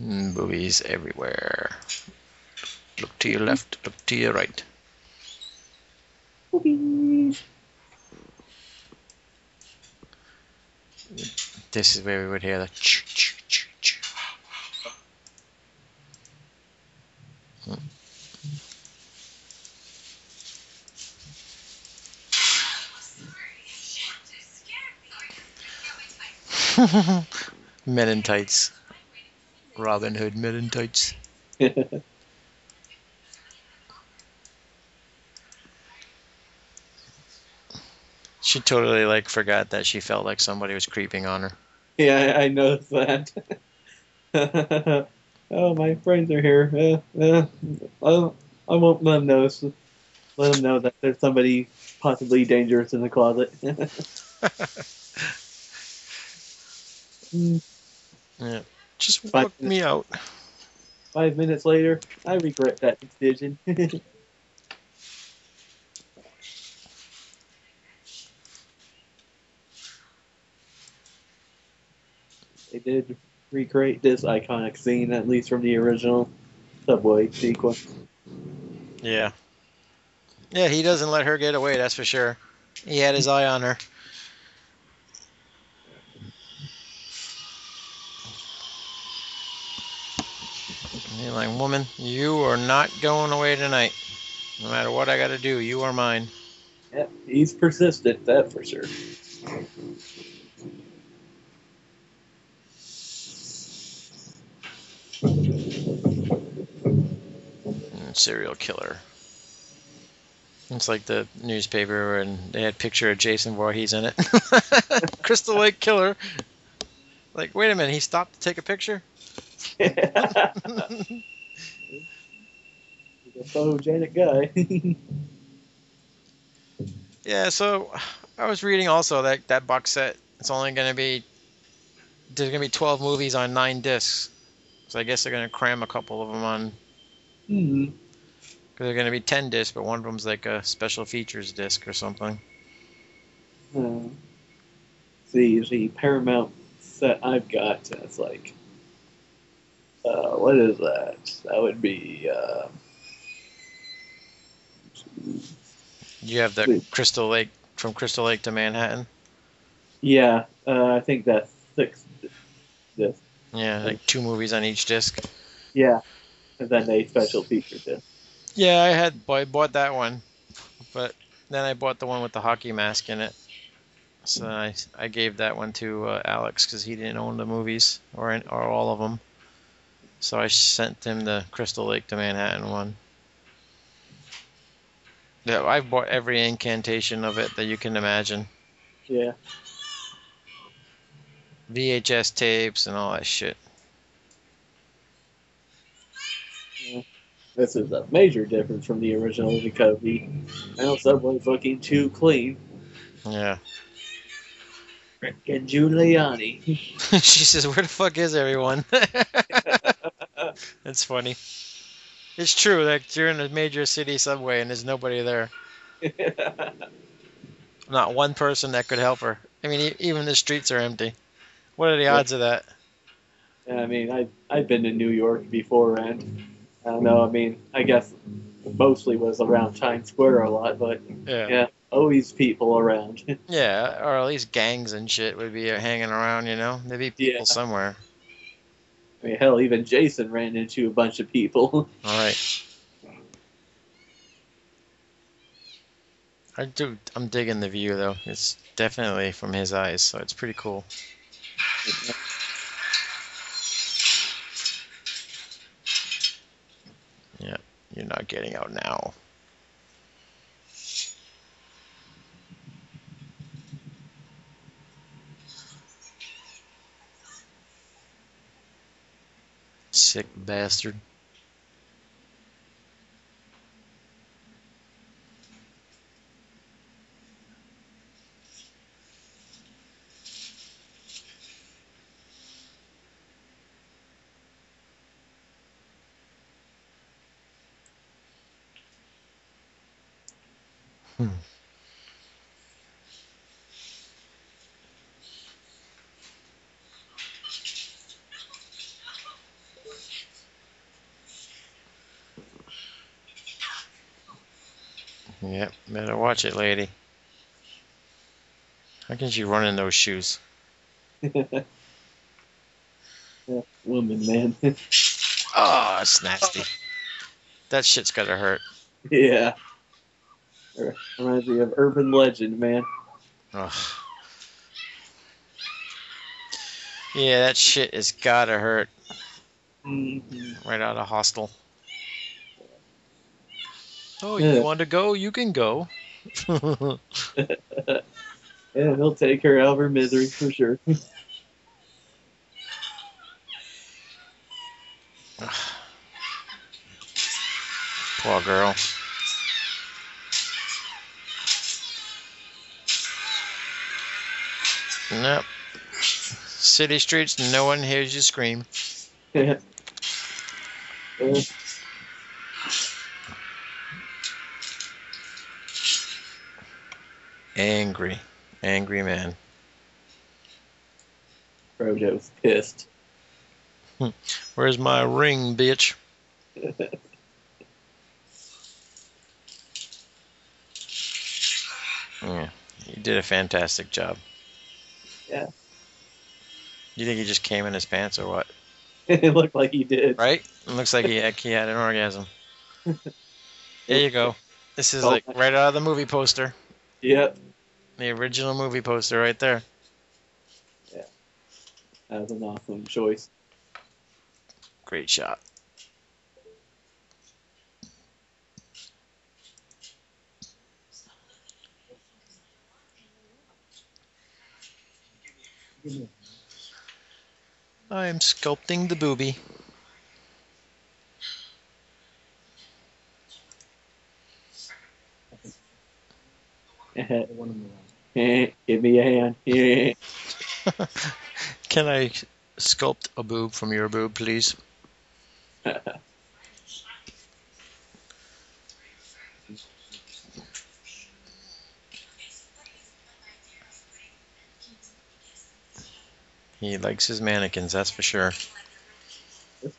Mm, Boobies everywhere. Look to your left, look to your right. this is where we would hear the. ch ch ch ch. [laughs] Men in tights. Robin Hood men in tights. [laughs] She totally like forgot that she felt like somebody was creeping on her. yeah, I, I noticed that. [laughs] oh, my friends are here. Uh, uh, I, I won't let them know. So let them know that there's somebody possibly dangerous in the closet. [laughs] Mm, Yeah. Just But- walk me out. Five minutes later, I regret that decision. [laughs] they did recreate this iconic scene, at least from the original subway sequence. Yeah. Yeah, he doesn't let her get away, that's for sure. He had his eye on her. You're like, woman, you are not going away tonight. No matter what I got to do, you are mine. Yeah, he's persistent, that for sure. Mm, serial killer. It's like the newspaper, and they had a picture of Jason Voorhees in it. [laughs] Crystal Lake Killer. Like, wait a minute, he stopped to take a picture? A photogenic guy. Yeah, so I was reading also that that box set it's only going to be there's going to be 12 movies on 9 discs. So I guess they're going to cram a couple of them on hmm. cuz they're going to be 10 discs, but one of them's like a special features disc or something. Uh, see, the Paramount set I've got, it's like, uh, what is that? That would be, uh, You have the. Crystal Lake from Crystal Lake to Manhattan. yeah, uh, I think that's six. This, Yeah, like two movies on each disc. yeah, and then a special feature disc. Yeah, I had I bought that one, but then I bought the one with the hockey mask in it. So I, I gave that one to uh, Alex because he didn't own the movies or or all of them. So I sent him the Crystal Lake to Manhattan one. Yeah, I've bought every incantation of it that you can imagine. Yeah, VHS tapes and all that shit. this is a major difference from the original because the now Subway's looking too clean. Yeah. Rick And Giuliani. [laughs] she says, "Where the fuck is everyone?" [laughs] That's funny. It's true that you're in a major city subway and there's nobody there. [laughs] Not one person that could help her. I mean, even the streets are empty. What are the odds of that? I mean, I I've been to New York before, and I don't know. I mean, I guess mostly was around Times Square a lot, but Yeah. yeah, always people around. [laughs] Yeah, or at least gangs and shit would be hanging around. You know, there'd be people Yeah. somewhere. I mean, hell, even Jason ran into a bunch of people. [laughs] All right. I do. I'm digging the view though. It's definitely from his eyes, so it's pretty cool. Yeah, you're not getting out now. Sick bastard. Yep, better watch it, lady. How can she run in those shoes? [laughs] yeah, woman, man. [laughs] Oh, it's nasty. That shit's gotta hurt. yeah. Reminds me of urban legend, man. Ugh. Yeah, that shit has gotta hurt. Mm-hmm. Right out of hostel. Oh, Yeah. you want to go? You can go. [laughs] Yeah, he'll take her out of her misery for sure. [sighs] Poor girl. Nope. City streets, no one hears you scream. [laughs] yeah. Angry. Angry man. Frodo's pissed. [laughs] Where's my ring, bitch? [laughs] Yeah, he did a fantastic job. Yeah. Do you think he just came in his pants or what? [laughs] it looked like he did. Right? It looks like he, he had an orgasm. There you go. This is oh. like right out of the movie poster. Yep. The original movie poster right there. Yeah. That was an awesome choice. Great shot. I'm sculpting the booby. [laughs] [laughs] Give me a hand. [laughs] Can I sculpt a boob from your boob, please? He likes his mannequins, that's for sure.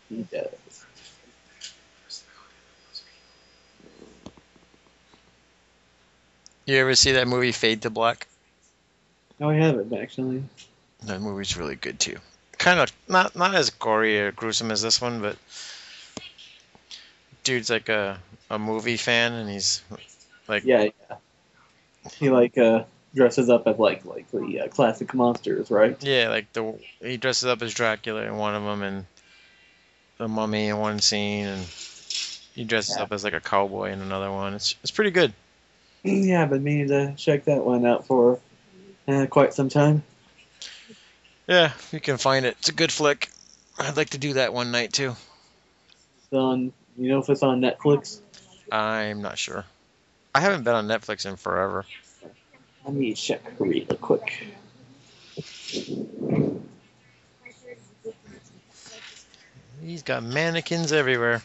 He does. You ever see that movie Fade to Black? No, I haven't actually. That movie's really good too. Kind of not not as gory or gruesome as this one, but dude's like a a movie fan, and he's like Yeah, yeah. He like uh dresses up as like like the uh, classic monsters, right? yeah, like the he dresses up as Dracula in one of them, and the Mummy in one scene, and he dresses Yeah. up as like a cowboy in another one. It's it's pretty good. Yeah, I've been meaning to check that one out for uh, quite some time. Yeah, you can find it. It's a good flick. I'd like to do that one night too. It's on, you know, if it's on Netflix. I'm not sure. I haven't been on Netflix in forever. Let me check real quick. He's got mannequins everywhere.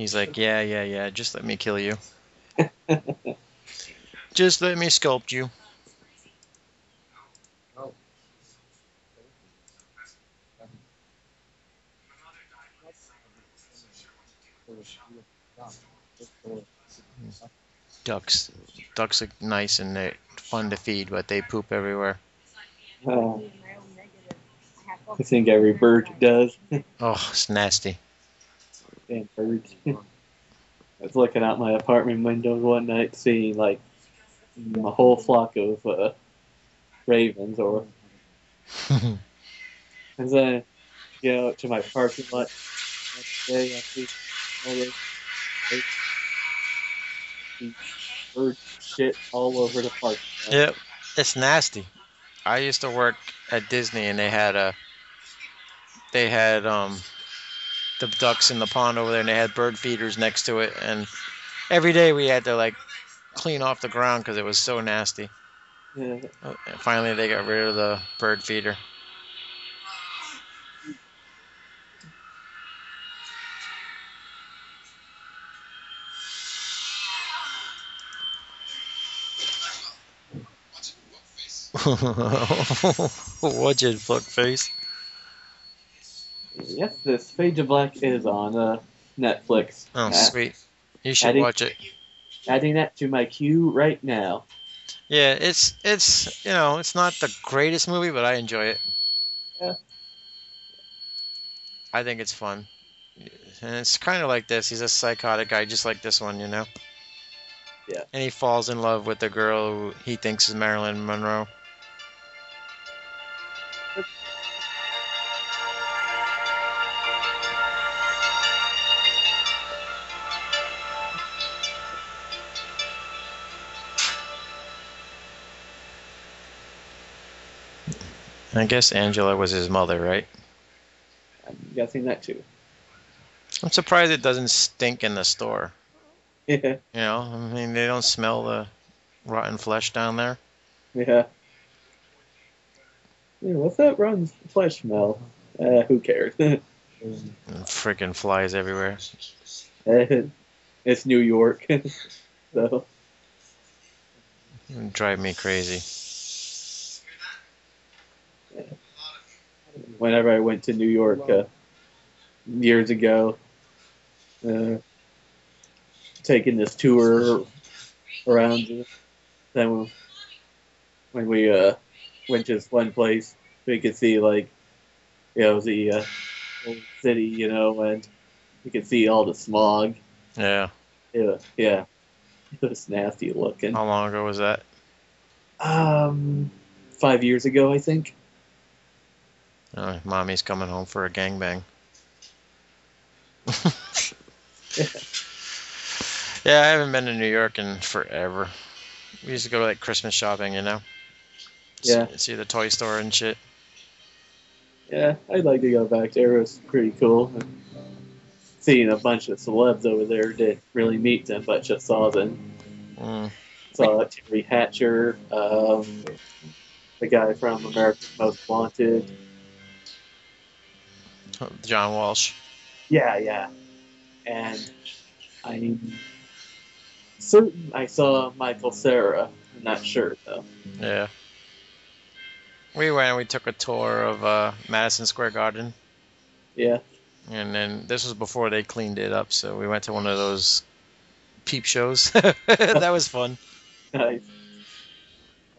He's like, [laughs] yeah, yeah, yeah. Just let me kill you. [laughs] Just let me sculpt you. Ducks, ducks are nice and they're fun to feed, but they poop everywhere. Uh, I think every bird does. [laughs] Oh, it's nasty. Damn birds. [laughs] I was looking out my apartment window one night, seeing like a whole flock of uh, ravens. Or [laughs] as I go out to my parking lot next day, I see all those see bird shit all over the park. Yep, it's nasty. I used to work at Disney, and they had a, they had um, the ducks in the pond over there, and they had bird feeders next to it, and every day we had to like clean off the ground because it was so nasty. Yeah. Uh, Finally, they got rid of the bird feeder. [laughs] [laughs] What'd you fuck face? Yes, this Fade to Black is on uh, Netflix. Oh, Uh, sweet. You should Adding- watch it. Adding that to my queue right now. Yeah, it's it's you know it's not the greatest movie, but I enjoy it. Yeah. I think it's fun, and it's kind of like this. He's a psychotic guy, just like this one, you know. Yeah. And he falls in love with the girl who he thinks is Marilyn Monroe. I guess Angela was his mother, right? I'm guessing that too. I'm surprised it doesn't stink in the store. yeah. You know, I mean, they don't smell the rotten flesh down there. Yeah. Yeah, what's that rotten flesh smell? Uh, who cares? Freaking flies everywhere. [laughs] it's New York. [laughs] so, It'd drive me crazy. Hear that? A lot of you. Whenever I went to New York uh, years ago, uh, taking this tour around, then when- we uh, went to this one place, we could see like, you know, the uh, old city, you know, and we could see all the smog. Yeah. Yeah, yeah, it was nasty looking. How long ago was that? Um, five years ago, I think. Uh, mommy's coming home for a gangbang. [laughs] yeah, I haven't been to New York in forever. We used to go to like Christmas shopping, you know. Yeah. See the toy store and shit. Yeah, I'd like to go back there. It was pretty cool. Seeing a bunch of celebs over there didn't really meet them, but just saw them. Mm. Saw Teri Hatcher, um, the guy from America's Most Wanted. John Walsh. Yeah, yeah. And I'm certain I saw Michael Cera. I'm not sure, though. Yeah. We went and we took a tour of uh, Madison Square Garden. Yeah, And then this was before they cleaned it up, so we went to one of those peep shows. [laughs] that was fun. nice.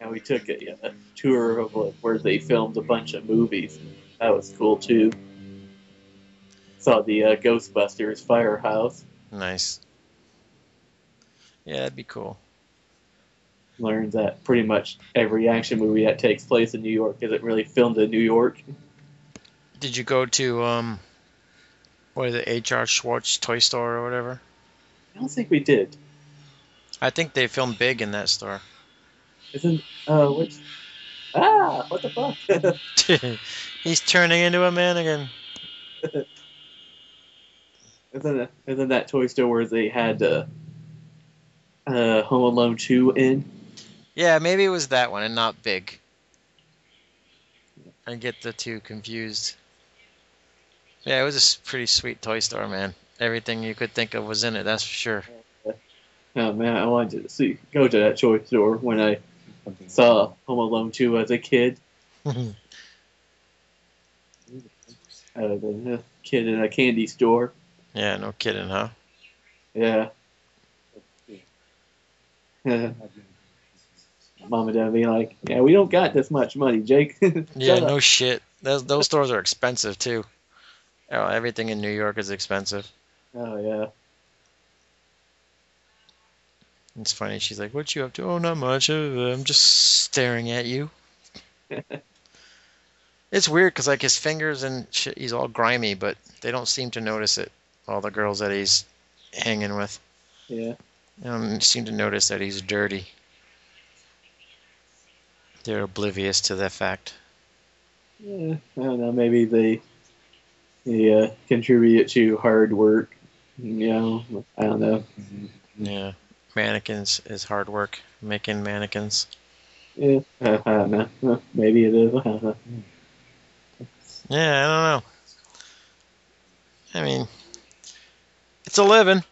And we took a, a tour of like, where they filmed a bunch of movies. That was cool, too. Saw the uh, Ghostbusters firehouse. Nice. Yeah, that'd be cool. Learned that pretty much every action movie that takes place in New York isn't really filmed in New York. Did you go to um, what is it, H.R. Schwarz Toy Store or whatever? I don't think we did. I think they filmed big in that store. Isn't uh which? Ah, what the fuck? [laughs] [laughs] He's turning into a man again. [laughs] isn't it, isn't that toy store where they had uh, uh Home Alone two in? Yeah, maybe it was that one and not big. I get the two confused. Yeah, it was a pretty sweet toy store, man. Everything you could think of was in it, that's for sure. Oh man, I wanted to see go to that toy store when I saw Home Alone two as a kid. [laughs] Uh, the uh, kid in a candy store. Yeah, no kidding, huh? Yeah. [laughs] Mom and dad being like, "Yeah, we don't got this much money, Jake." [laughs] Yeah, up." no shit. Those those stores are expensive too. Oh, everything in New York is expensive. Oh yeah. It's funny. She's like, "What you up to?" Oh, not much. Uh, I'm just staring at you. [laughs] it's weird because like his fingers and shit, he's all grimy, but they don't seem to notice it. All the girls that he's hanging with, Yeah. don't seem to notice that he's dirty. They're oblivious to that fact. Yeah, I don't know. Maybe they they uh, contribute to hard work. You know, I don't know. Yeah, mannequins is hard work. Making mannequins. Yeah, I don't know. Maybe it is. I. Yeah, I don't know. I mean, it's a living.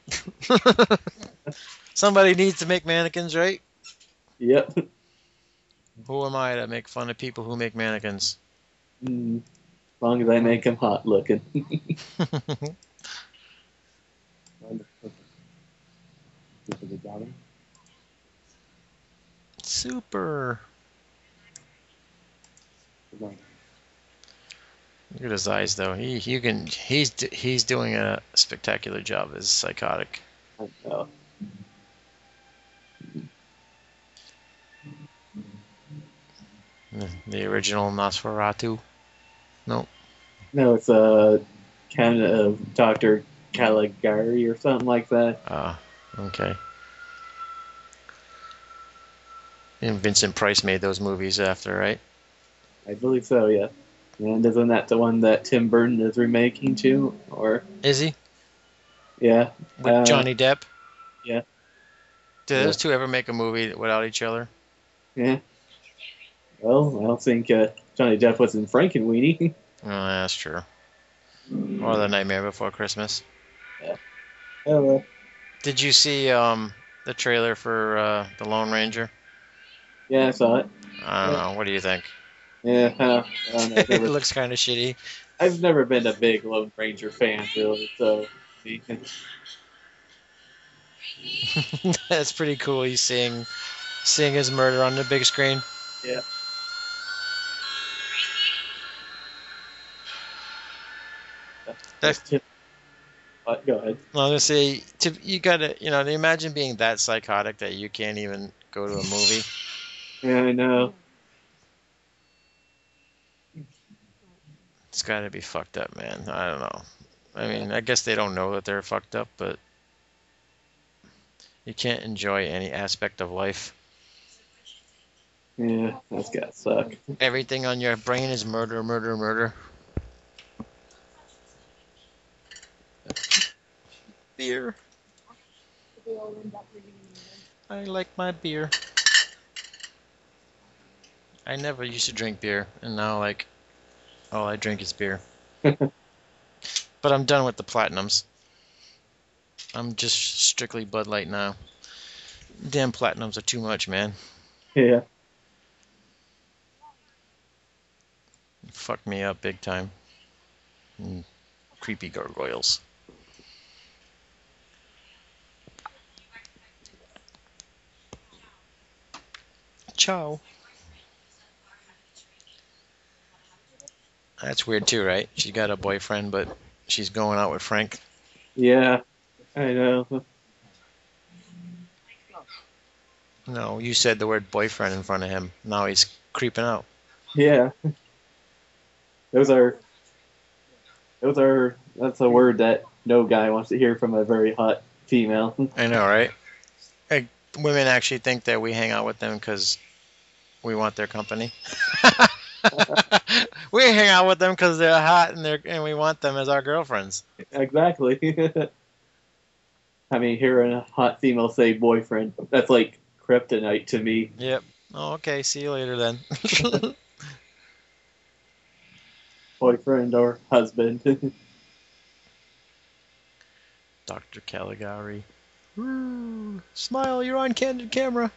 [laughs] Somebody needs to make mannequins, right? Yep. Who am I to make fun of people who make mannequins? Mm, as long as I make them hot looking. [laughs] Super. Look at his eyes, though. He, you can. He's he's doing a spectacular job as psychotic. The, the original Nosferatu. Nope. No, it's a kind of Doctor Caligari or something like that. Ah, okay. And Vincent Price made those movies after, right? I believe so, yeah. And isn't that the one that Tim Burton is remaking too? Or Is he yeah, with Uh, Johnny Depp? yeah. Did Yeah. those two ever make a movie without each other? yeah. Well, I don't think uh, Johnny Depp was in Frankenweenie. [laughs] Oh, that's true. Or The Nightmare Before Christmas. oh, well. Did you see um the trailer for uh, The Lone Ranger? yeah, I saw it. I don't Yeah. know. What do you think? Yeah, [laughs] I don't know. It looks kind of shitty. I've never been a big Lone Ranger fan, really. So, [laughs] That's pretty cool. He's seeing seeing his murder on the big screen. yeah. That's-. Uh, go ahead. I was gonna say, to, you gotta, you know, imagine being that psychotic that you can't even go to a movie. [laughs] Yeah, I know. It's gotta be fucked up, man. I don't know. I mean, I guess they don't know that they're fucked up, but you can't enjoy any aspect of life. Yeah, that's gotta suck. Everything on your brain is murder, murder, murder. Beer. I like my beer. I never used to drink beer, and now like all I drink is beer. [laughs] but I'm done with the platinums. I'm just strictly Bud Light now. Damn platinums are too much, man. Yeah. Fuck me up big time. Mm, creepy gargoyles. Ciao. That's weird too, right? She got a boyfriend, but she's going out with Frank. Yeah, I know. No, you said the word boyfriend in front of him. Now he's creeping out. Yeah. Those are. Those are. That's a word that no guy wants to hear from a very hot female. I know, right? Like, women actually think that we hang out with them because we want their company. [laughs] we hang out with them because they're hot and they're and we want them as our girlfriends. exactly. [laughs] I mean, hearing a hot female say boyfriend, that's like kryptonite to me. Yep. Oh, okay. See you later then. [laughs] Boyfriend or husband. [laughs] Dr. Caligari. Smile, you're on candid camera.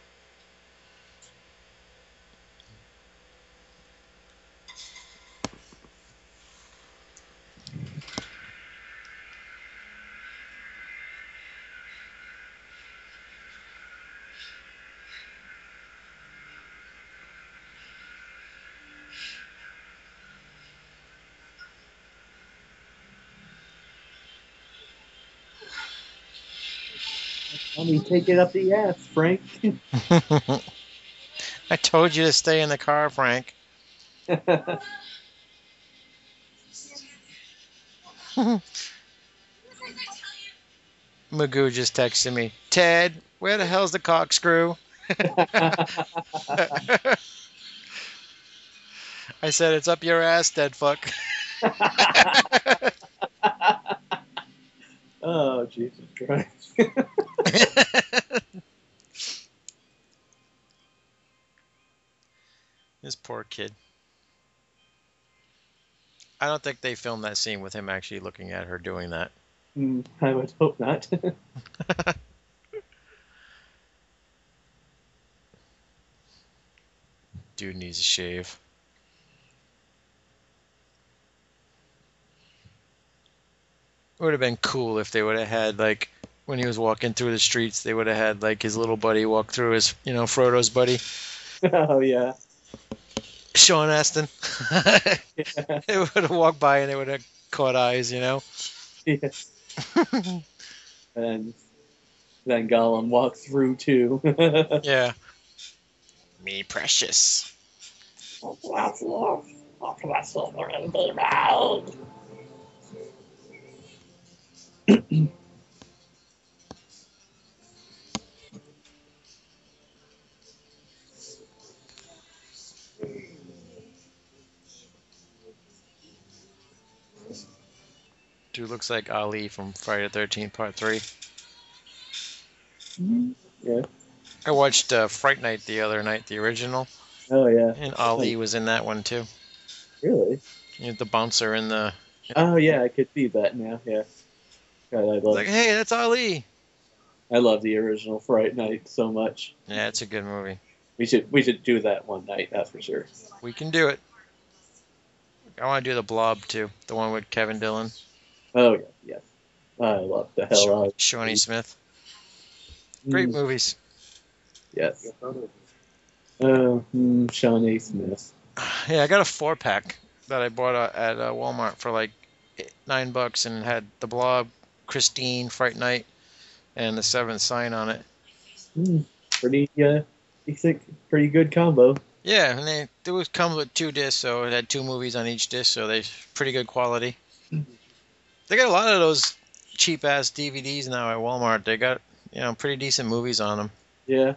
I mean, take it up the ass, Frank. [laughs] I told you to stay in the car, Frank. [laughs] Magoo just texted me. Ted, where the hell's the corkscrew? [laughs] I said it's up your ass, dead fuck. Oh, Jesus Christ. [laughs] this poor kid. I don't think they filmed that scene with him actually looking at her doing that. Hmm, I would hope not. [laughs] dude needs a shave. Would have been cool if they would have had like when he was walking through the streets, they would have had like his little buddy walk through his, you know, Frodo's buddy, [laughs] oh yeah. Sean Astin. [laughs] Yeah. they would have walked by and they would have caught eyes, you know. Yes. [laughs] And then Gollum walks through too. Yeah. Me precious. Dude looks like Ali from Friday the 13th Part 3. yeah. I watched uh, Fright Night the other night, the original, Oh yeah. and Ali was in that one too. Really? You know, the bouncer in the. Oh yeah, I could see that now. Yeah. God, I love Like, hey, that's Ali! I love the original Fright Night so much. Yeah, it's a good movie. We should we should do that one night. That's for sure. We can do it. I want to do the Blob too, the one with Kevin Dillon, Oh yeah, yes. I love the hell out. of Shawnee Smith. Great Mm, movies. Yes. Oh, mm, Shawnee Smith. Yeah, I got a four pack that I bought uh, at uh, Walmart for like nine bucks and had the Blob, Christine, Fright Night, and the Seventh Sign on it. Mm, pretty uh, decent, pretty good combo. Yeah, and they it was comes with two discs, so it had two movies on each disc, so they pretty good quality. They got a lot of those cheap ass DVDs now at Walmart. They got you know pretty decent movies on them, Yeah.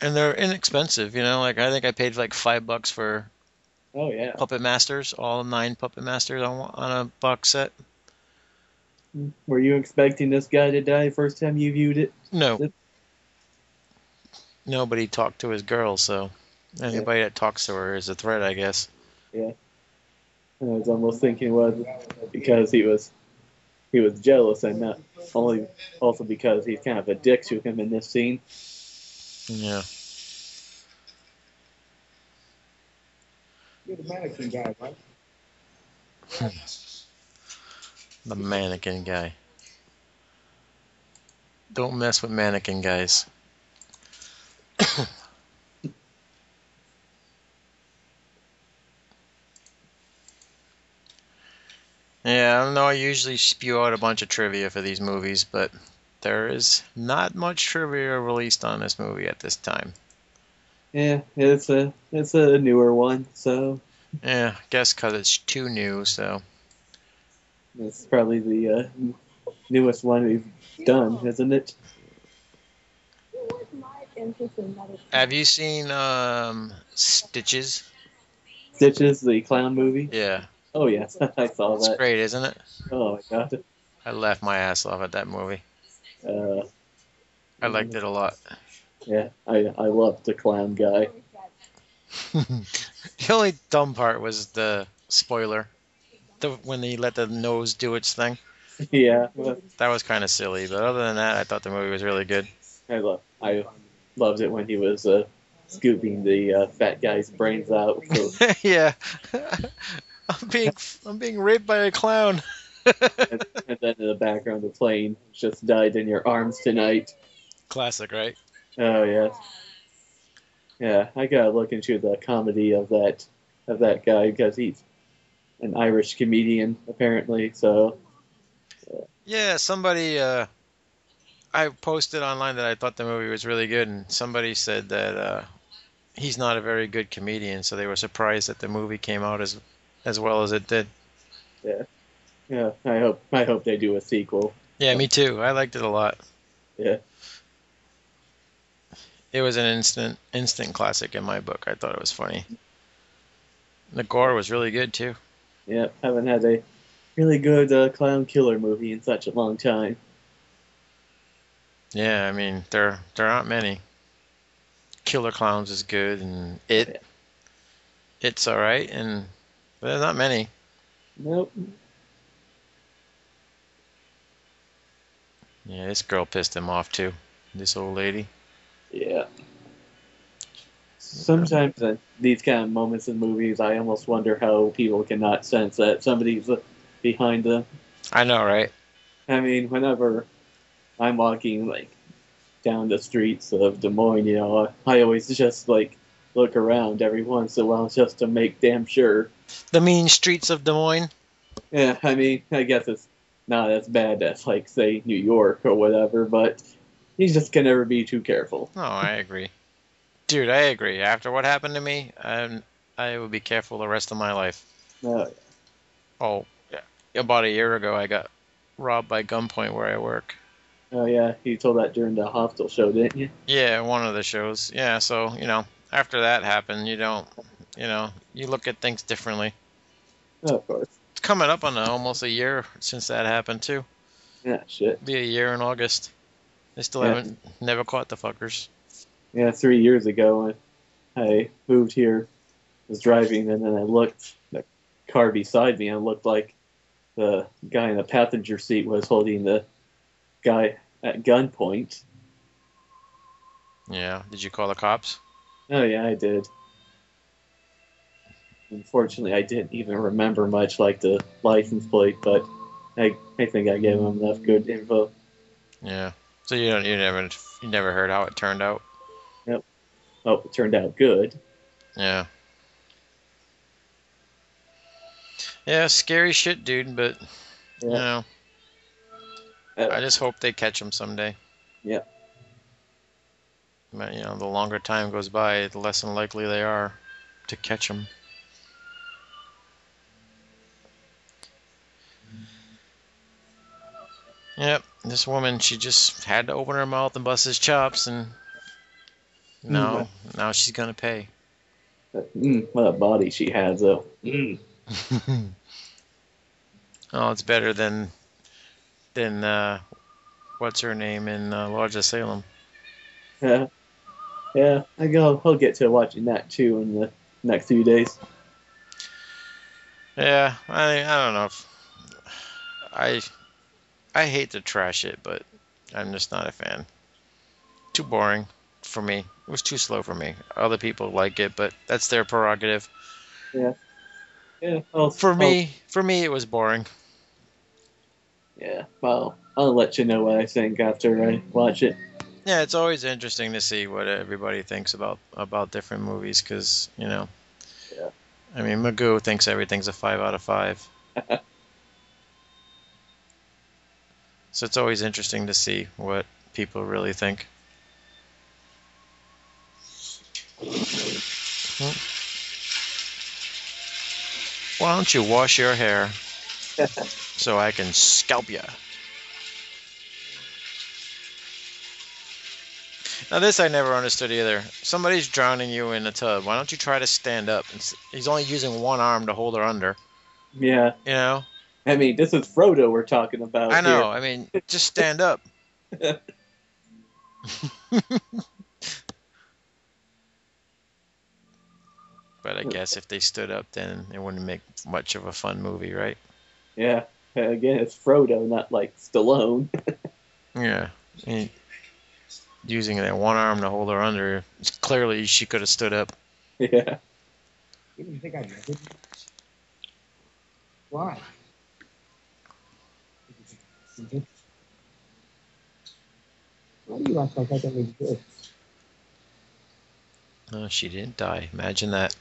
and they're inexpensive. You know, like I think I paid like five bucks for Oh yeah. Puppet Masters, all nine Puppet Masters on on a box set. Were you expecting this guy to die first time you viewed it? No. Yep. Nobody talked to his girl, so anybody that talks to her is a threat, I guess. Yeah. I was almost thinking it was because he was he was jealous and not only also because he's kind of a dick to him in this scene. Yeah. You're the mannequin guy, right? [laughs] The mannequin guy. Don't mess with mannequin guys. [coughs] yeah, I don't know. I usually spew out a bunch of trivia for these movies, but there is not much trivia released on this movie at this time. Yeah, it's a it's a newer one, so Yeah, I guess because it's too new, so. It's probably the uh, newest one we've done, isn't it? Have you seen um, Stitches? Stitches, the clown movie. Yeah, Oh yes, [laughs] I saw it's that. great, isn't it? Oh my god. I laughed my ass off at that movie. Uh, I liked it a lot. yeah, I I loved the clown guy. [laughs] the only dumb part was the spoiler, the when they let the nose do its thing. yeah, That was kind of silly, but other than that, I thought the movie was really good. I love I loved it when he was uh, scooping the uh, fat guy's brains out. So, [laughs] [laughs] yeah, [laughs] I'm being I'm being raped by a clown. and, and then in the background, the plane just died in your arms tonight. Classic, right? Oh yeah, yeah. I gotta look into the comedy of that of that guy because he's an Irish comedian apparently. So Yeah, somebody. Uh, I posted online that I thought the movie was really good, and somebody said that uh, he's not a very good comedian, so they were surprised that the movie came out as as well as it did. Yeah, yeah, I hope I hope they do a sequel. Yeah, me too. I liked it a lot. Yeah. It was an instant instant classic in my book. I thought it was funny. The gore was really good too. Yeah, haven't had a really good uh, clown killer movie in such a long time. Yeah, I mean there there aren't many. Killer Clowns is good, and it it's all right, and but there's not many. Nope. Yeah, this girl pissed him off too. This old lady. Yeah. Sometimes these kind of moments in movies, I almost wonder how people cannot sense that somebody's behind them. I know, right? I mean, whenever I'm walking like down the streets of Des Moines, you know, I always just like look around every once in a while just to make damn sure. The mean streets of Des Moines. Yeah, I mean, I guess it's not as bad as like say New York or whatever, but you just can never be too careful. No, I agree. Dude, I agree. After what happened to me, I I would be careful the rest of my life. Uh, Oh, yeah. About a year ago, I got robbed by gunpoint where I work. oh yeah, you told that during the hostel show, didn't you? Yeah, one of the shows. Yeah, so you know, after that happened, you don't, you know, you look at things differently. Oh, of course. It's coming up on almost a year since that happened too. Yeah, shit. Be a year in August. They still Yeah. haven't never caught the fuckers. Yeah, three years ago when I moved here, was driving, and then I looked the car beside me, and it looked like the guy in the passenger seat was holding the guy at gunpoint. Yeah. Did you call the cops? Oh yeah, I did. Unfortunately, I didn't even remember much like the license plate, but I I think I gave him enough good info. Yeah. So you don't, you never, you never heard how it turned out. Oh, it turned out good. Yeah. Yeah, scary shit, dude. But you know, Uh, I just hope they catch him someday. Yeah. But, you know, the longer time goes by, the less likely they are to catch him. Yep, this woman, she just had to open her mouth and bust his chops, and now, now she's gonna pay. Mm, what a body she has, though. Mm. [laughs] oh, it's better than than uh, what's her name in uh, Lords of Salem. Yeah, yeah. I go. I'll get to watching that too in the next few days. Yeah, I I don't know. If, I I hate to trash it, but I'm just not a fan. Too boring for me. It was too slow for me. Other people like it, but that's their prerogative. Yeah. I'll, For I'll- me, for me, it was boring. yeah. Well, I'll let you know what I think after I watch it. Yeah, it's always interesting to see what everybody thinks about about different movies, because you know. Yeah. I mean, Magoo thinks everything's a five out of five. [laughs] so it's always interesting to see what people really think. Why don't you wash your hair [laughs] so I can scalp you? Now this I never understood either. Somebody's drowning you in a tub. Why don't you try to stand up? He's only using one arm to hold her under. Yeah. You know? I mean, this is Frodo we're talking about. I know. here. I mean, just stand up. [laughs] [laughs] but I guess if they stood up, then it wouldn't make much of a fun movie, right? Yeah. Again, it's Frodo, not like Stallone. [laughs] Yeah. I mean, using that one arm to hold her under, clearly she could have stood up. yeah. You think I meant? Why? Why do you act like I don't exist? No, she didn't die. Imagine that.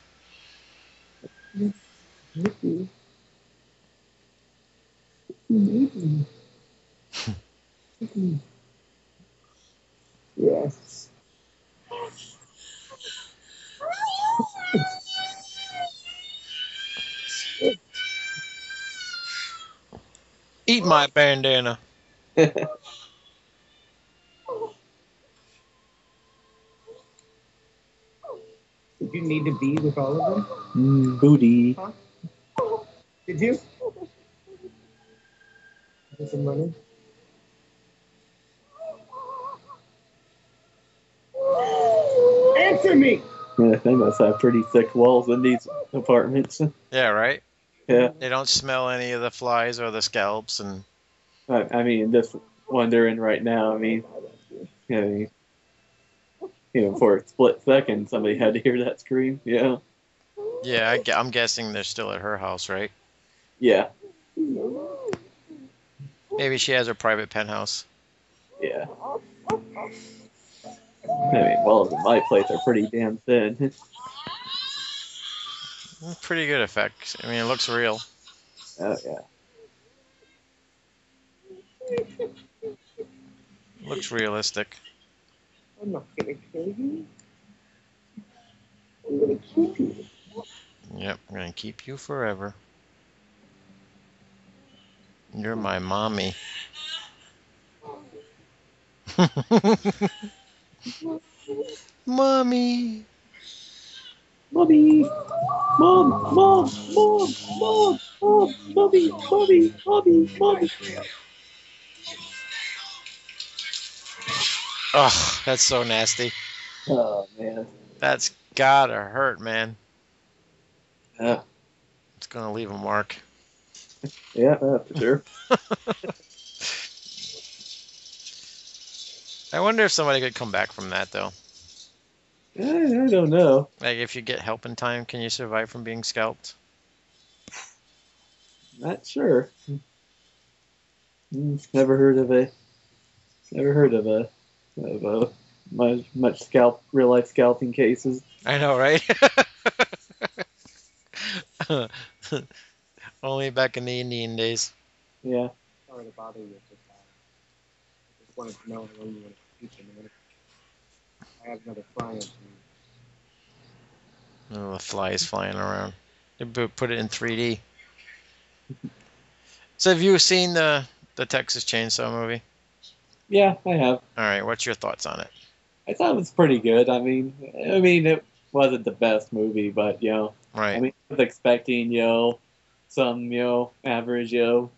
Eat my bandana. [laughs] you need to be with all of them? Mm, booty. Did you? Get some money? Answer me! Yeah, they must have pretty thick walls in these apartments. Yeah, right? yeah. They don't smell any of the flies or the scalps and I, I mean, just wondering right now. I mean, I mean, you know, for a split second, somebody had to hear that scream. Yeah, Yeah, I, I'm guessing they're still at her house, right? yeah, Maybe she has her private penthouse. yeah. I mean, walls in my place are pretty damn thin. [laughs] Pretty good effects. I mean, it looks real. oh yeah. Looks realistic. I'm not gonna kill you. I'm gonna keep you. Yep, I'm gonna keep you forever. You're my mommy. [laughs] mommy. Mommy! Mom! Mom! Mom! Mom! Mom! Mommy! Mommy! Mommy! Mommy! Oh, that's so nasty. Oh man. That's gotta hurt, man. Yeah, It's gonna leave a mark. yeah, uh, for sure. [laughs] I wonder if somebody could come back from that though. I, I don't know. Like if you get help in time, can you survive from being scalped? Not sure. Mm, Never heard of a. Never heard of a. Of a much much scalp real life scalping cases. I know, right? [laughs] Only back in the Indian days. Yeah. Sorry to bother you. Just, uh, I just wanted to know when you want to speak a minute. I have another client. who- Oh, the flies flying around. They put it in 3D. [laughs] So have you seen the the Texas Chainsaw movie? Yeah, I have. All right, what's your thoughts on it? I thought it was pretty good. I mean, I mean, it wasn't the best movie, but you know, Right. I mean, I was expecting you know some you know average you know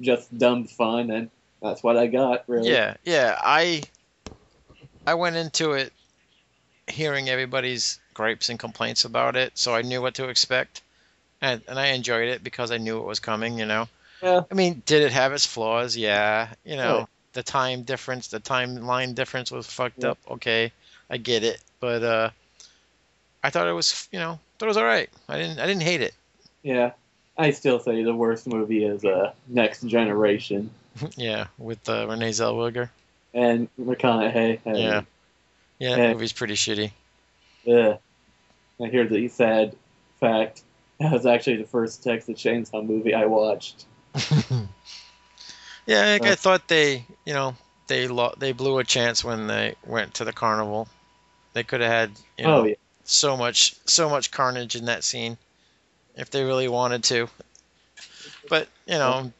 just dumb fun, and that's what I got. Really. Yeah, yeah. I I went into it hearing everybody's gripes and complaints about it, so I knew what to expect, and and I enjoyed it because I knew it was coming. You know. Yeah. I mean, did it have its flaws? Yeah. You know. The time difference, the timeline difference was fucked Yeah. up. Okay, I get it, but uh, I thought it was, you know, thought it was all right. I didn't, I didn't hate it. Yeah. I still say the worst movie is uh, Next Generation [laughs] yeah, with uh, Renee Zellweger. and McConaughey. And, Yeah. Yeah, that Yeah. movie's pretty shitty. Uh, I hear the sad fact. [laughs] That was actually the first Texas Chainsaw movie I watched. [laughs] yeah, like I thought they, you know, they lo- they blew a chance when they went to the carnival. They could have had, you know, oh yeah, so much so much carnage in that scene if they really wanted to. But, you know,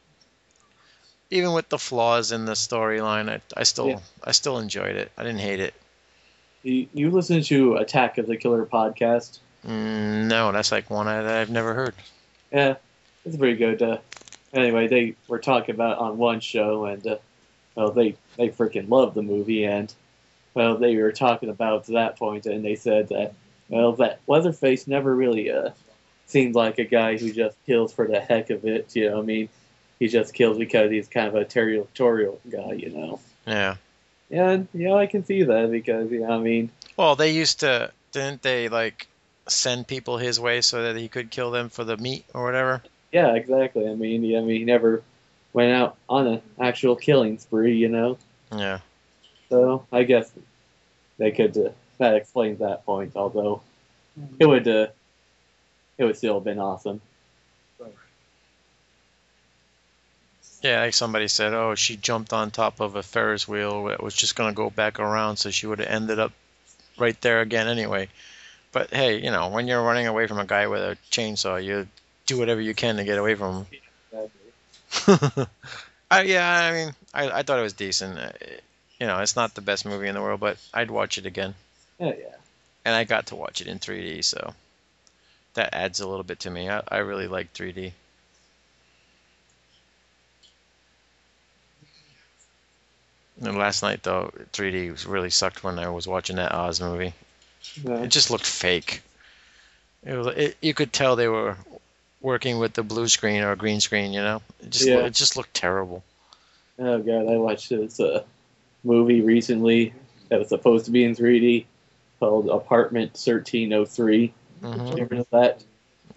even with the flaws in the storyline, I, I still Yeah. I still enjoyed it. I didn't hate it. you, you listen to Attack of the Killer podcast? Mm, no, that's like one I, that I've never heard. Yeah, it's pretty good. Uh, anyway, they were talking about it on one show, and uh, well, they they freaking love the movie, and well, they were talking about to that point, and they said that well, that Leatherface never really uh, seemed like a guy who just kills for the heck of it. You know, I mean, he just kills because he's kind of a territorial guy. You know, Yeah. and you know, I can see that because you know, I mean, Well, they used to didn't they like send people his way so that he could kill them for the meat or whatever? Yeah, exactly. I mean, yeah, I mean, he never went out on an actual killing spree. You know. Yeah. So I guess they could. Uh, that explains that point. Although it would, uh, it would still have been awesome. Yeah, like somebody said, oh, she jumped on top of a Ferris wheel that was just going to go back around, so she would have ended up right there again anyway. But hey, you know, when you're running away from a guy with a chainsaw, you do whatever you can to get away from him. I, [laughs] yeah, I mean, I, I thought it was decent. Uh, You know, it's not the best movie in the world, but I'd watch it again. Yeah, yeah. And I got to watch it in 3D, so that adds a little bit to me. I, I really like 3D. And last night, though, 3D really sucked when I was watching that Oz movie. Yeah. It just looked fake. It was, it, you could tell they were working with the blue screen or green screen, you know? It just, Yeah. it just looked terrible. Oh god, I watched this uh, movie recently that was supposed to be in 3D, called Apartment 1303. hmm You ever know that?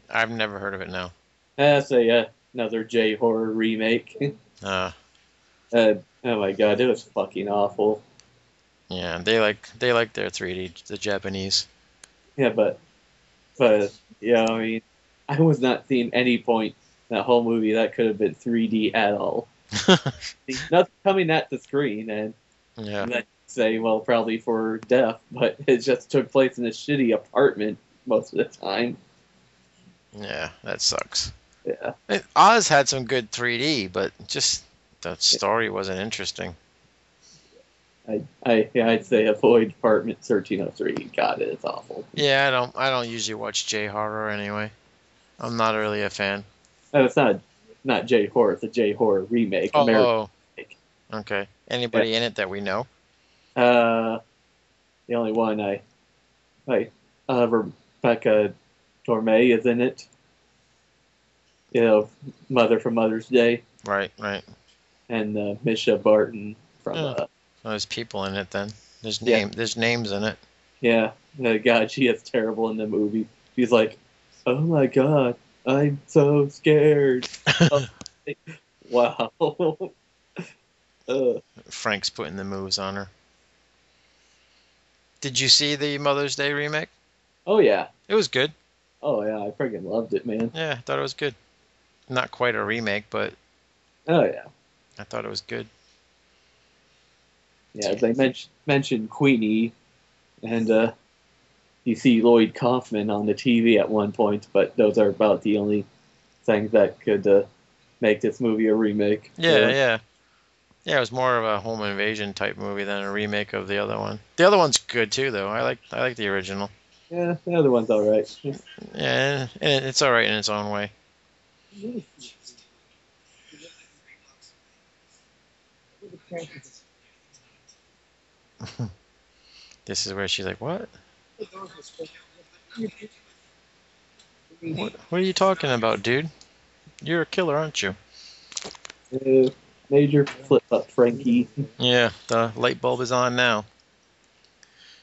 I've never heard of it now. That's a uh, another J horror remake. Uh, [laughs] uh, oh my god, it was fucking awful. yeah, they like they like their 3D, the Japanese. Yeah, but but yeah, I mean, [laughs] I was not seeing any point in that whole movie that could have been 3D at all. [laughs] Nothing coming at the screen, and yeah, say, well, probably for death, [laughs] but it just took place in a shitty apartment most of the time. yeah, that sucks. Yeah, It- Oz had some good 3D, but just the story wasn't interesting. I, I, I'd say avoid apartment 1303. God, it's awful. Yeah, I don't I don't usually watch J horror anyway. I'm not really a fan. Oh, it's not not J horror. It's a J horror remake. Oh, American. oh. okay. Anybody in it that we know? Uh, the only one I, I, uh, Rebecca De Mornay is in it. You know, Mother from Mother's Day, Right, right. and uh, Mischa Barton from Yeah. uh, So there's people in it then. There's Yeah. name there's names in it. yeah. God, she is terrible in the movie. She's like, oh my God, I'm so scared. [laughs] [laughs] wow. [laughs] uh, Frank's putting the moves on her. Did you see the Mother's Day remake? oh yeah. It was good. Oh yeah. I freaking loved it, man. Yeah, I thought it was good. Not quite a remake, but Oh yeah. I thought it was good. Yeah, they mentioned mentioned Queenie, and uh, you see Lloyd Kaufman on the TV at one point, but those are about the only things that could uh, make this movie a remake. Yeah, So, yeah. Yeah, it was more of a home invasion type movie than a remake of the other one. The other one's good too, though. I like I like the original. yeah. The other one's all right. Yeah, and it's all right in its own way. [laughs] [laughs] This is where she's like, "What? What? What are you talking about, dude? You're a killer, aren't you?" Uh, major flip up, Frankie. Yeah, the light bulb is on now.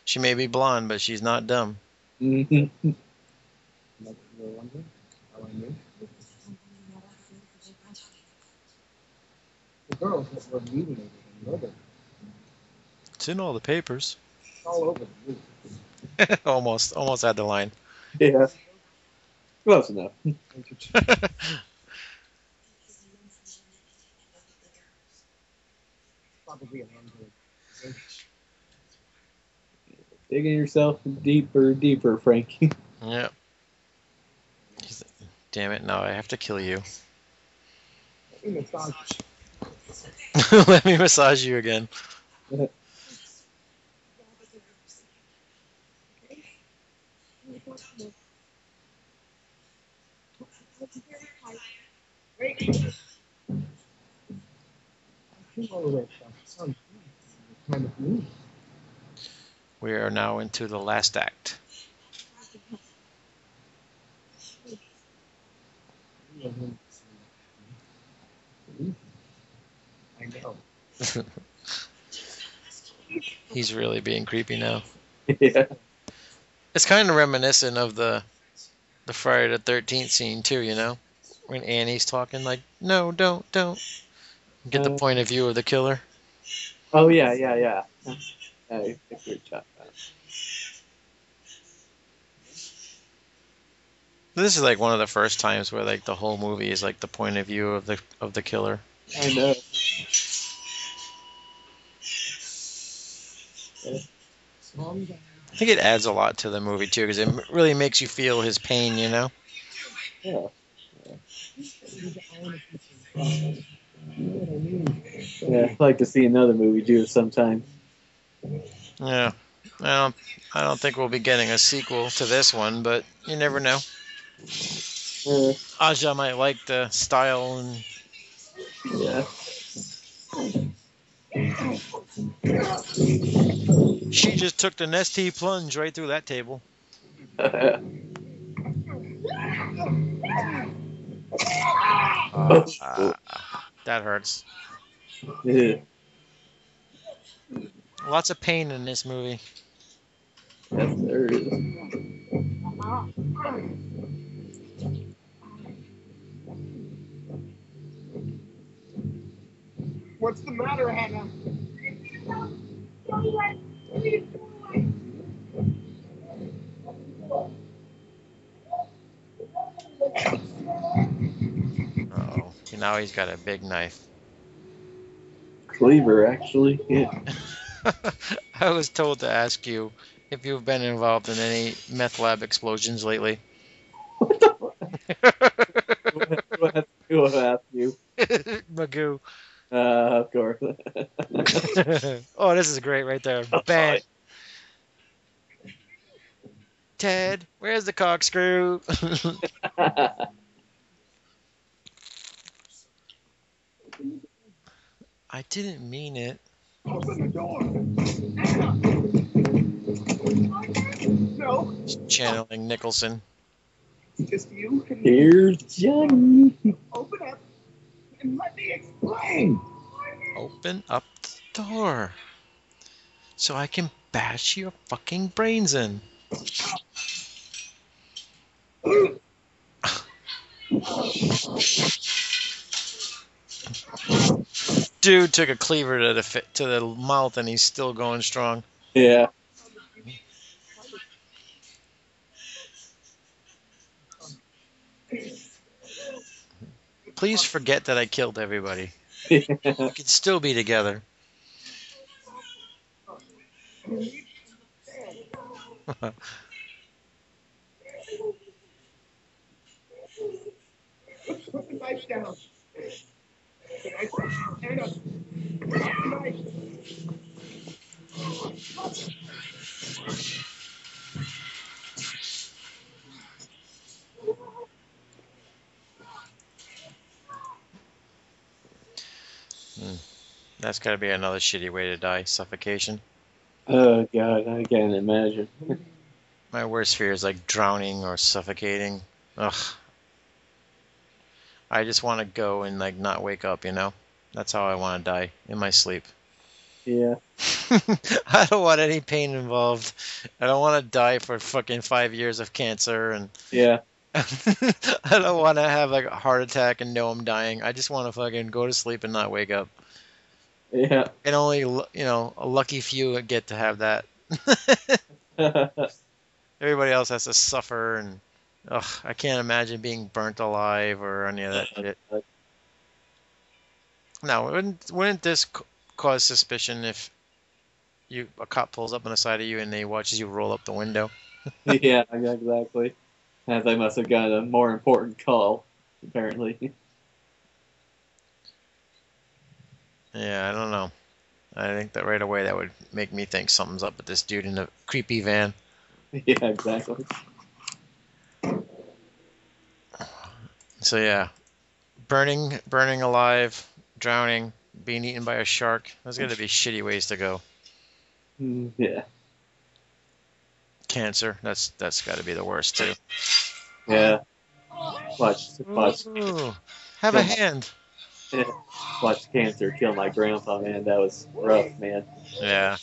She may be blonde, but she's not dumb. The girls that were leading it, you know, they're It's in all the papers. all over the movie. [laughs] almost, almost had the line. yeah. Close enough. Probably an Android. Digging yourself deeper, deeper, Frankie. [laughs] Yep. He's- Damn it! No, I have to kill you. Let me massage [laughs] Let me massage you again. you all the way from some kind of We are now into the last act. I [laughs] know. [laughs] He's really being creepy now. yeah. It's kind of reminiscent of the the Friday the Thirteenth scene too. You know, when Annie's talking like, "No, don't, don't." Get the Uh, point of view of the killer. Oh yeah, yeah, yeah. I think we're. This is like one of the first times where like the whole movie is like the point of view of the of the killer. I know. Calm down. I think it adds a lot to the movie too, because it really makes you feel his pain. You know. Yeah. He's on a piece of rock. You know what I mean? Yeah, I'd like to see another movie do it sometime. Yeah. I don't. I don't think we'll be getting a sequel to this one, but you never know. Uh, Aja might like the style and yeah. She just took the Nestea plunge right through that table. Ah, that hurts. Lots of pain in this movie. Yes, there is. What's the matter, Hannah? Oh, now he's got a big knife. Cleaver, actually. Yeah. [laughs] I was told to ask you if you've been involved in any meth lab explosions lately. What the have to ask you? Magoo. Uh, of course. [laughs] oh, this is great right there. Bang. Ted, where's the corkscrew? [laughs] I didn't mean it. Open the door. Hannah! No, Channeling Nicholson. just you. Can Here's Johnny. open up and let me explain. Open up the door so I can bash your fucking brains in. Dude took a cleaver to the fi- to the mouth and he's still going strong. Yeah. Please forget that I killed everybody. [laughs] We can still be together. [laughs] Put the knife down. The knife. Hannah. The knife. That's got to be another shitty way to die. Suffocation. Oh god, I can't imagine. [laughs] My worst fear is like drowning or suffocating. Ugh. I just want to go and like not wake up, you know? That's how I want to die in my sleep. Yeah. [laughs] I don't want any pain involved. I don't want to die for fucking five years of cancer and Yeah. [laughs] I don't want to have like a heart attack and know I'm dying. I just want to fucking go to sleep and not wake up. Yeah. And only, you know, a lucky few get to have that. [laughs] Everybody else has to suffer and ugh, I can't imagine being burnt alive or any of that shit. Now, wouldn't wouldn't this cause suspicion if you a cop pulls up on the side of you and they watches you roll up the window? [laughs] yeah, exactly. As I must have got a more important call, apparently. Yeah, I don't know. I think that right away that would make me think something's up with this dude in a creepy van. [laughs] yeah, exactly. So yeah, burning, burning alive, drowning, being eaten by a shark. Those got to be shitty ways to go. Mm, Yeah. Cancer. That's that's got to be the worst too. Yeah. Watch, watch, Ooh, have a hand. [laughs] watch cancer kill my grandpa, man. That was rough, man. Yeah.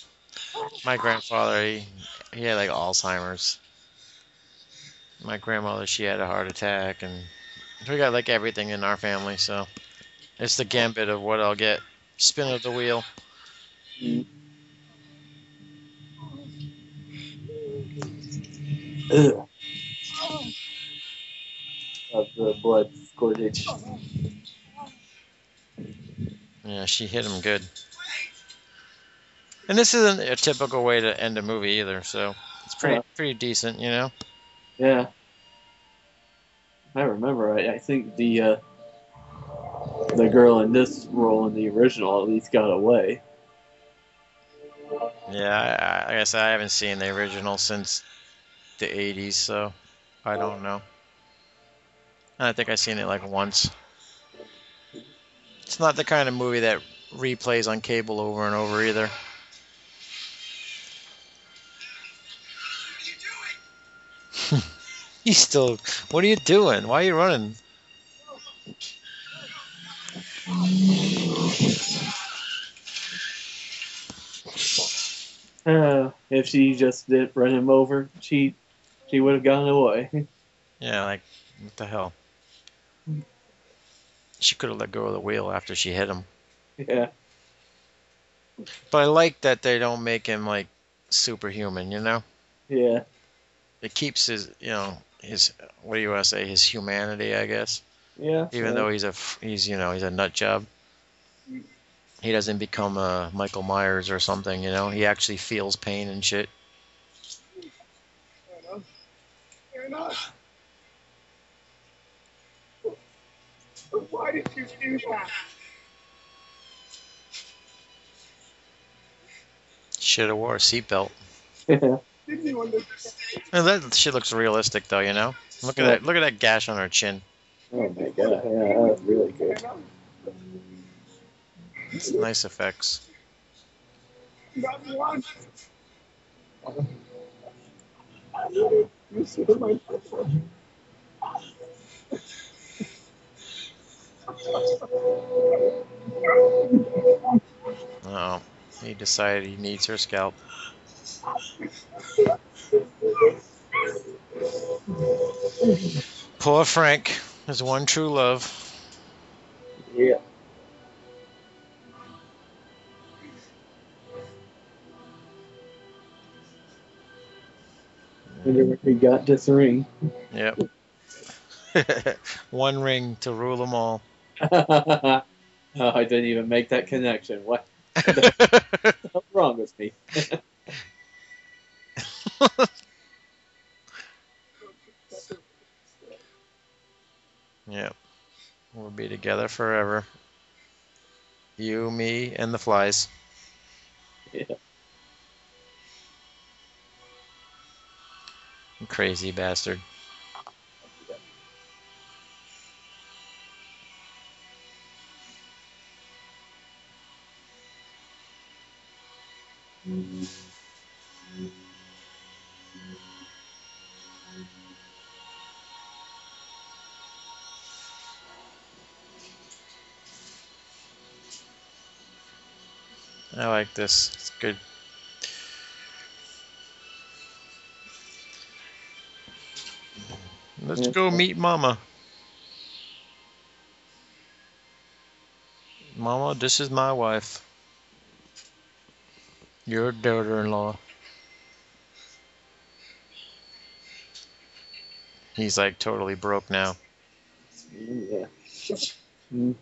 My grandfather, he, he had like Alzheimer's. My grandmother, she had a heart attack, and we got like everything in our family, so it's the gambit of what I'll get. Spin of the wheel. Mm. Ugh. Of the blood squirting. Yeah, she hit him good. And this isn't a typical way to end a movie either, so it's pretty Yeah. pretty decent, you know. Yeah. I remember. I, I think the uh, the girl in this role in the original at least got away. Yeah, I, I, I I haven't seen the original since the '80s, so I don't know. I think I've seen it like once. It's not the kind of movie that replays on cable over and over either. You? [laughs] He's still. What are you doing? Why are you running? Uh, if she just didn't run him over, she she would have gone away. [laughs] Yeah, like what the hell? She could have let go of the wheel after she hit him. yeah. But I like that they don't make him like superhuman. You know, Yeah. it keeps his you know his what do you want to say his humanity, I guess. Yeah. Even though he's a he's you know he's a nut job. He doesn't become a Michael Myers or something. You know, he actually feels pain and shit. Fair enough. Fair enough. But why did you do that? Should have wore a seatbelt. Yeah. [laughs] Didn't you understand? And that shit looks realistic though. You know, look at that look at that gash on her chin. oh my god. Yeah, that was really good. It's nice effects. [laughs] Not once. You said my Oh, he decided he needs her scalp. Poor Frank, his one true love. Yeah. Wonder he got this ring. Yep. [laughs] one ring to rule them all. [laughs] oh, I didn't even make that connection. What? [laughs] What's wrong with me? [laughs] yep. We'll be together forever. You, me, and the flies. Yeah. Crazy bastard. Like this. It's good. Let's go meet Mama. Mama, this is my wife. Your daughter-in-law. He's like totally broke now. Yeah. [laughs]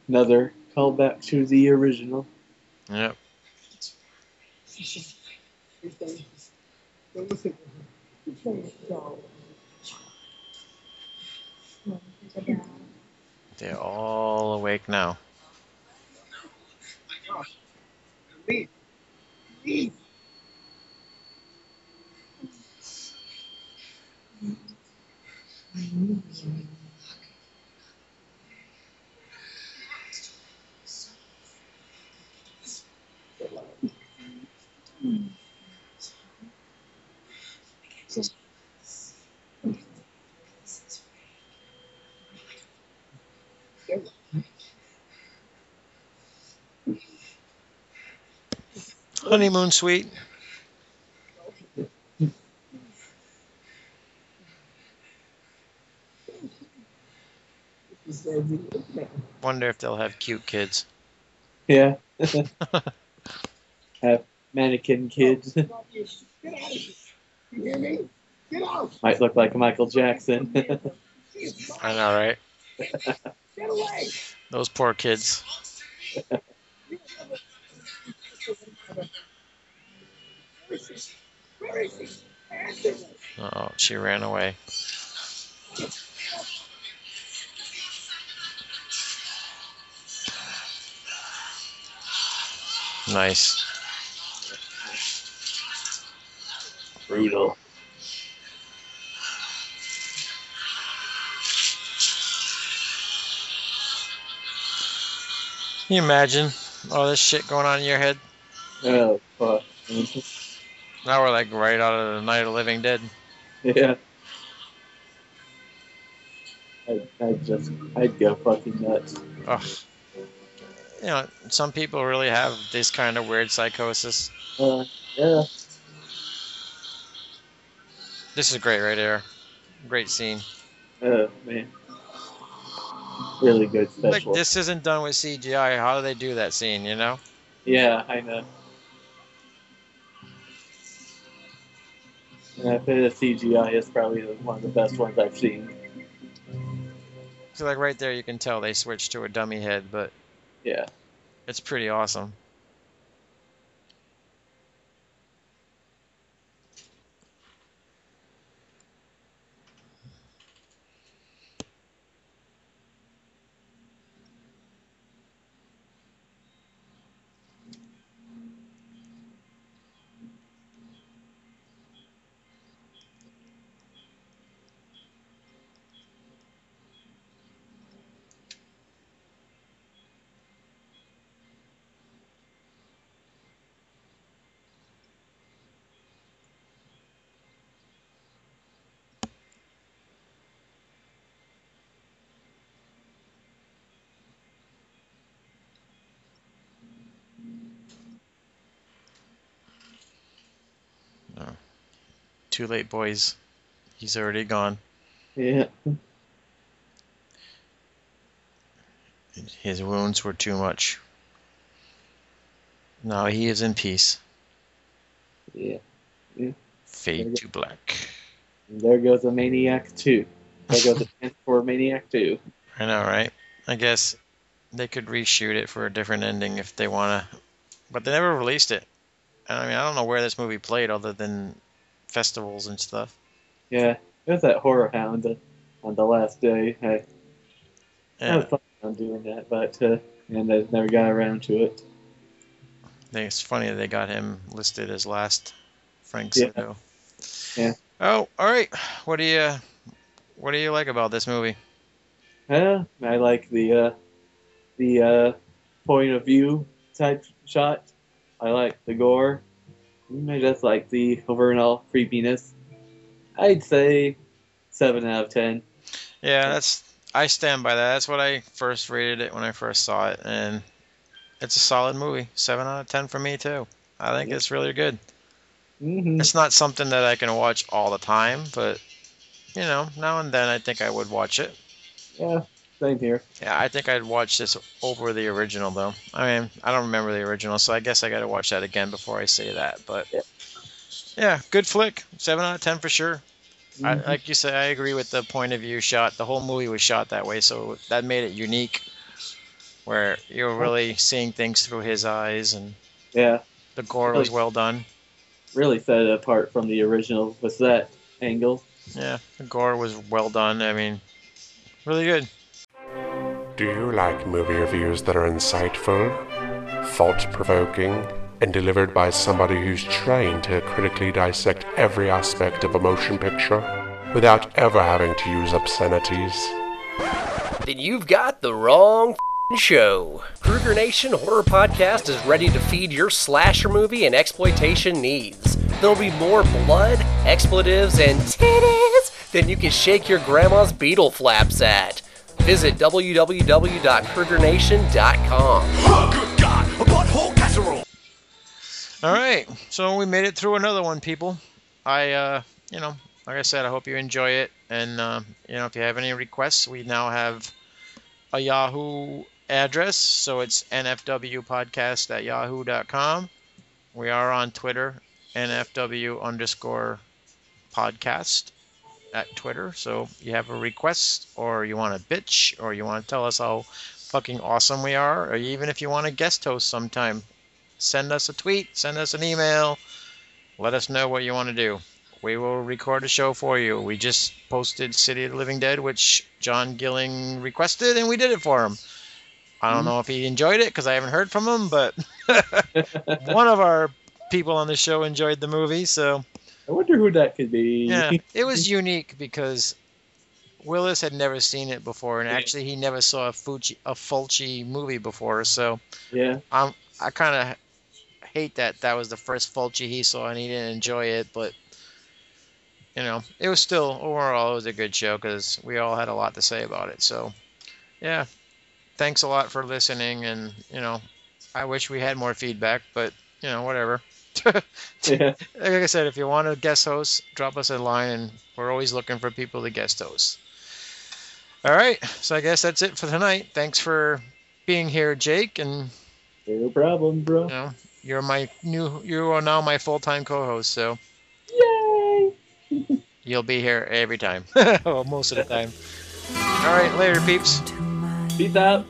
Another callback to the original. Yep. They're all awake now. Honeymoon suite. Wonder if they'll have cute kids. Yeah. [laughs] Have mannequin kids. Get out of here. You hear me? Get out. Might look like Michael Jackson. I know, right? [laughs] Those poor kids. [laughs] Oh, she ran away. Nice. Brutal. Can you imagine all this shit going on in your head? Oh, fuck. [laughs] Now we're like right out of the Night of Living Dead. Yeah. I, I just, I'd go fucking nuts. Ugh. You know, some people really have this kind of weird psychosis. Uh, yeah. This is great right here. Great scene. Oh man, really good Like this isn't done with CGI. How do they do that scene? You know? Yeah, I know. And if it is CGI, it's probably one of the best ones I've seen. So like right there, you can tell they switched to a dummy head, but Yeah. it's pretty awesome. Too late, boys. He's already gone. Yeah. His wounds were too much. Now he is in peace. Yeah. Fade to black. There goes a Maniac 2. There goes a [laughs] chance for Maniac 2. I know, right? I guess they could reshoot it for a different ending if they want to, but they never released it. I mean, I don't know where this movie played other than festivals and stuff. Yeah. It was at Horror Hound on the last day. I, I Yeah, was planning on doing that, but uh, and I never got around to it. I think it's funny they got him listed as last Frank Yeah. Zito. Yeah. Oh, all right. What do you what do you like about this movie? Uh, I like the uh, the uh, point of view type shot. I like the gore. I just like the overall creepiness. I'd say seven out of ten. Yeah, that's I stand by that. That's what I first rated it when I first saw it, and it's a solid movie. Seven out of ten for me too. I think Yeah. it's really good. Mm-hmm. It's not something that I can watch all the time, but you know, now and then I think I would watch it. Yeah, same here. Yeah, I think I'd watch this over the original though. I mean, I don't remember the original, so I guess I got to watch that again before I say that. But Yeah. yeah, good flick. Seven out of ten for sure. I, Mhm. like you said, I agree with the point of view shot. The whole movie was shot that way, so that made it unique, where you're really seeing things through his eyes, and yeah, the gore was well done. really set it apart from the original with that angle. Yeah, the gore was well done. I mean, really good. Do you like movie reviews that are insightful, thought provoking, and delivered by somebody who's trained to critically dissect every aspect of a motion picture without ever having to use obscenities? then you've got the wrong show. Kruger Nation Horror Podcast is ready to feed your slasher movie and exploitation needs. There'll be more blood, expletives, and titties than you can shake your grandma's beetle flaps at. Visit www.krugernation.com. All right, so we made it through another one, people. I, uh, you know, like I said, I hope you enjoy it, and uh, you know, if you have any requests, we now have a Yahoo address, so it's nfwpodcast at yahoo.com. We are on Twitter, nfw underscore podcast at Twitter. So you have a request, or you want to bitch, or you want to tell us how fucking awesome we are, or even if you want to guest host sometime, send us a tweet, send us an email, let us know what you want to do. We will record a show for you. We just posted City of the Living Dead, which John Gilling requested, and we did it for him. I don't mm-hmm. know if he enjoyed it because I haven't heard from him, but [laughs] [laughs] one of our people on the show enjoyed the movie, so I wonder who that could be. yeah, [laughs] it was unique because Willis had never seen it before, and actually he never saw a Fucci a Fulci movie before, so yeah. I'm I kind of hate that that was the first Fulci he saw and he didn't enjoy it, but you know it was still overall it was a good show because we all had a lot to say about it. So yeah, thanks a lot for listening, and you know I wish we had more feedback, but you know whatever. [laughs] Yeah. like I said, if you want to guest host, drop us a line, and we're always looking for people to guest host. All right, so I guess that's it for tonight. Thanks for being here, Jake, and No problem, bro. you know you're my new you are now my full-time co-host, so Yay! [laughs] you'll be here every time, [laughs] well, most of the time. All right, later, peeps. Peace out.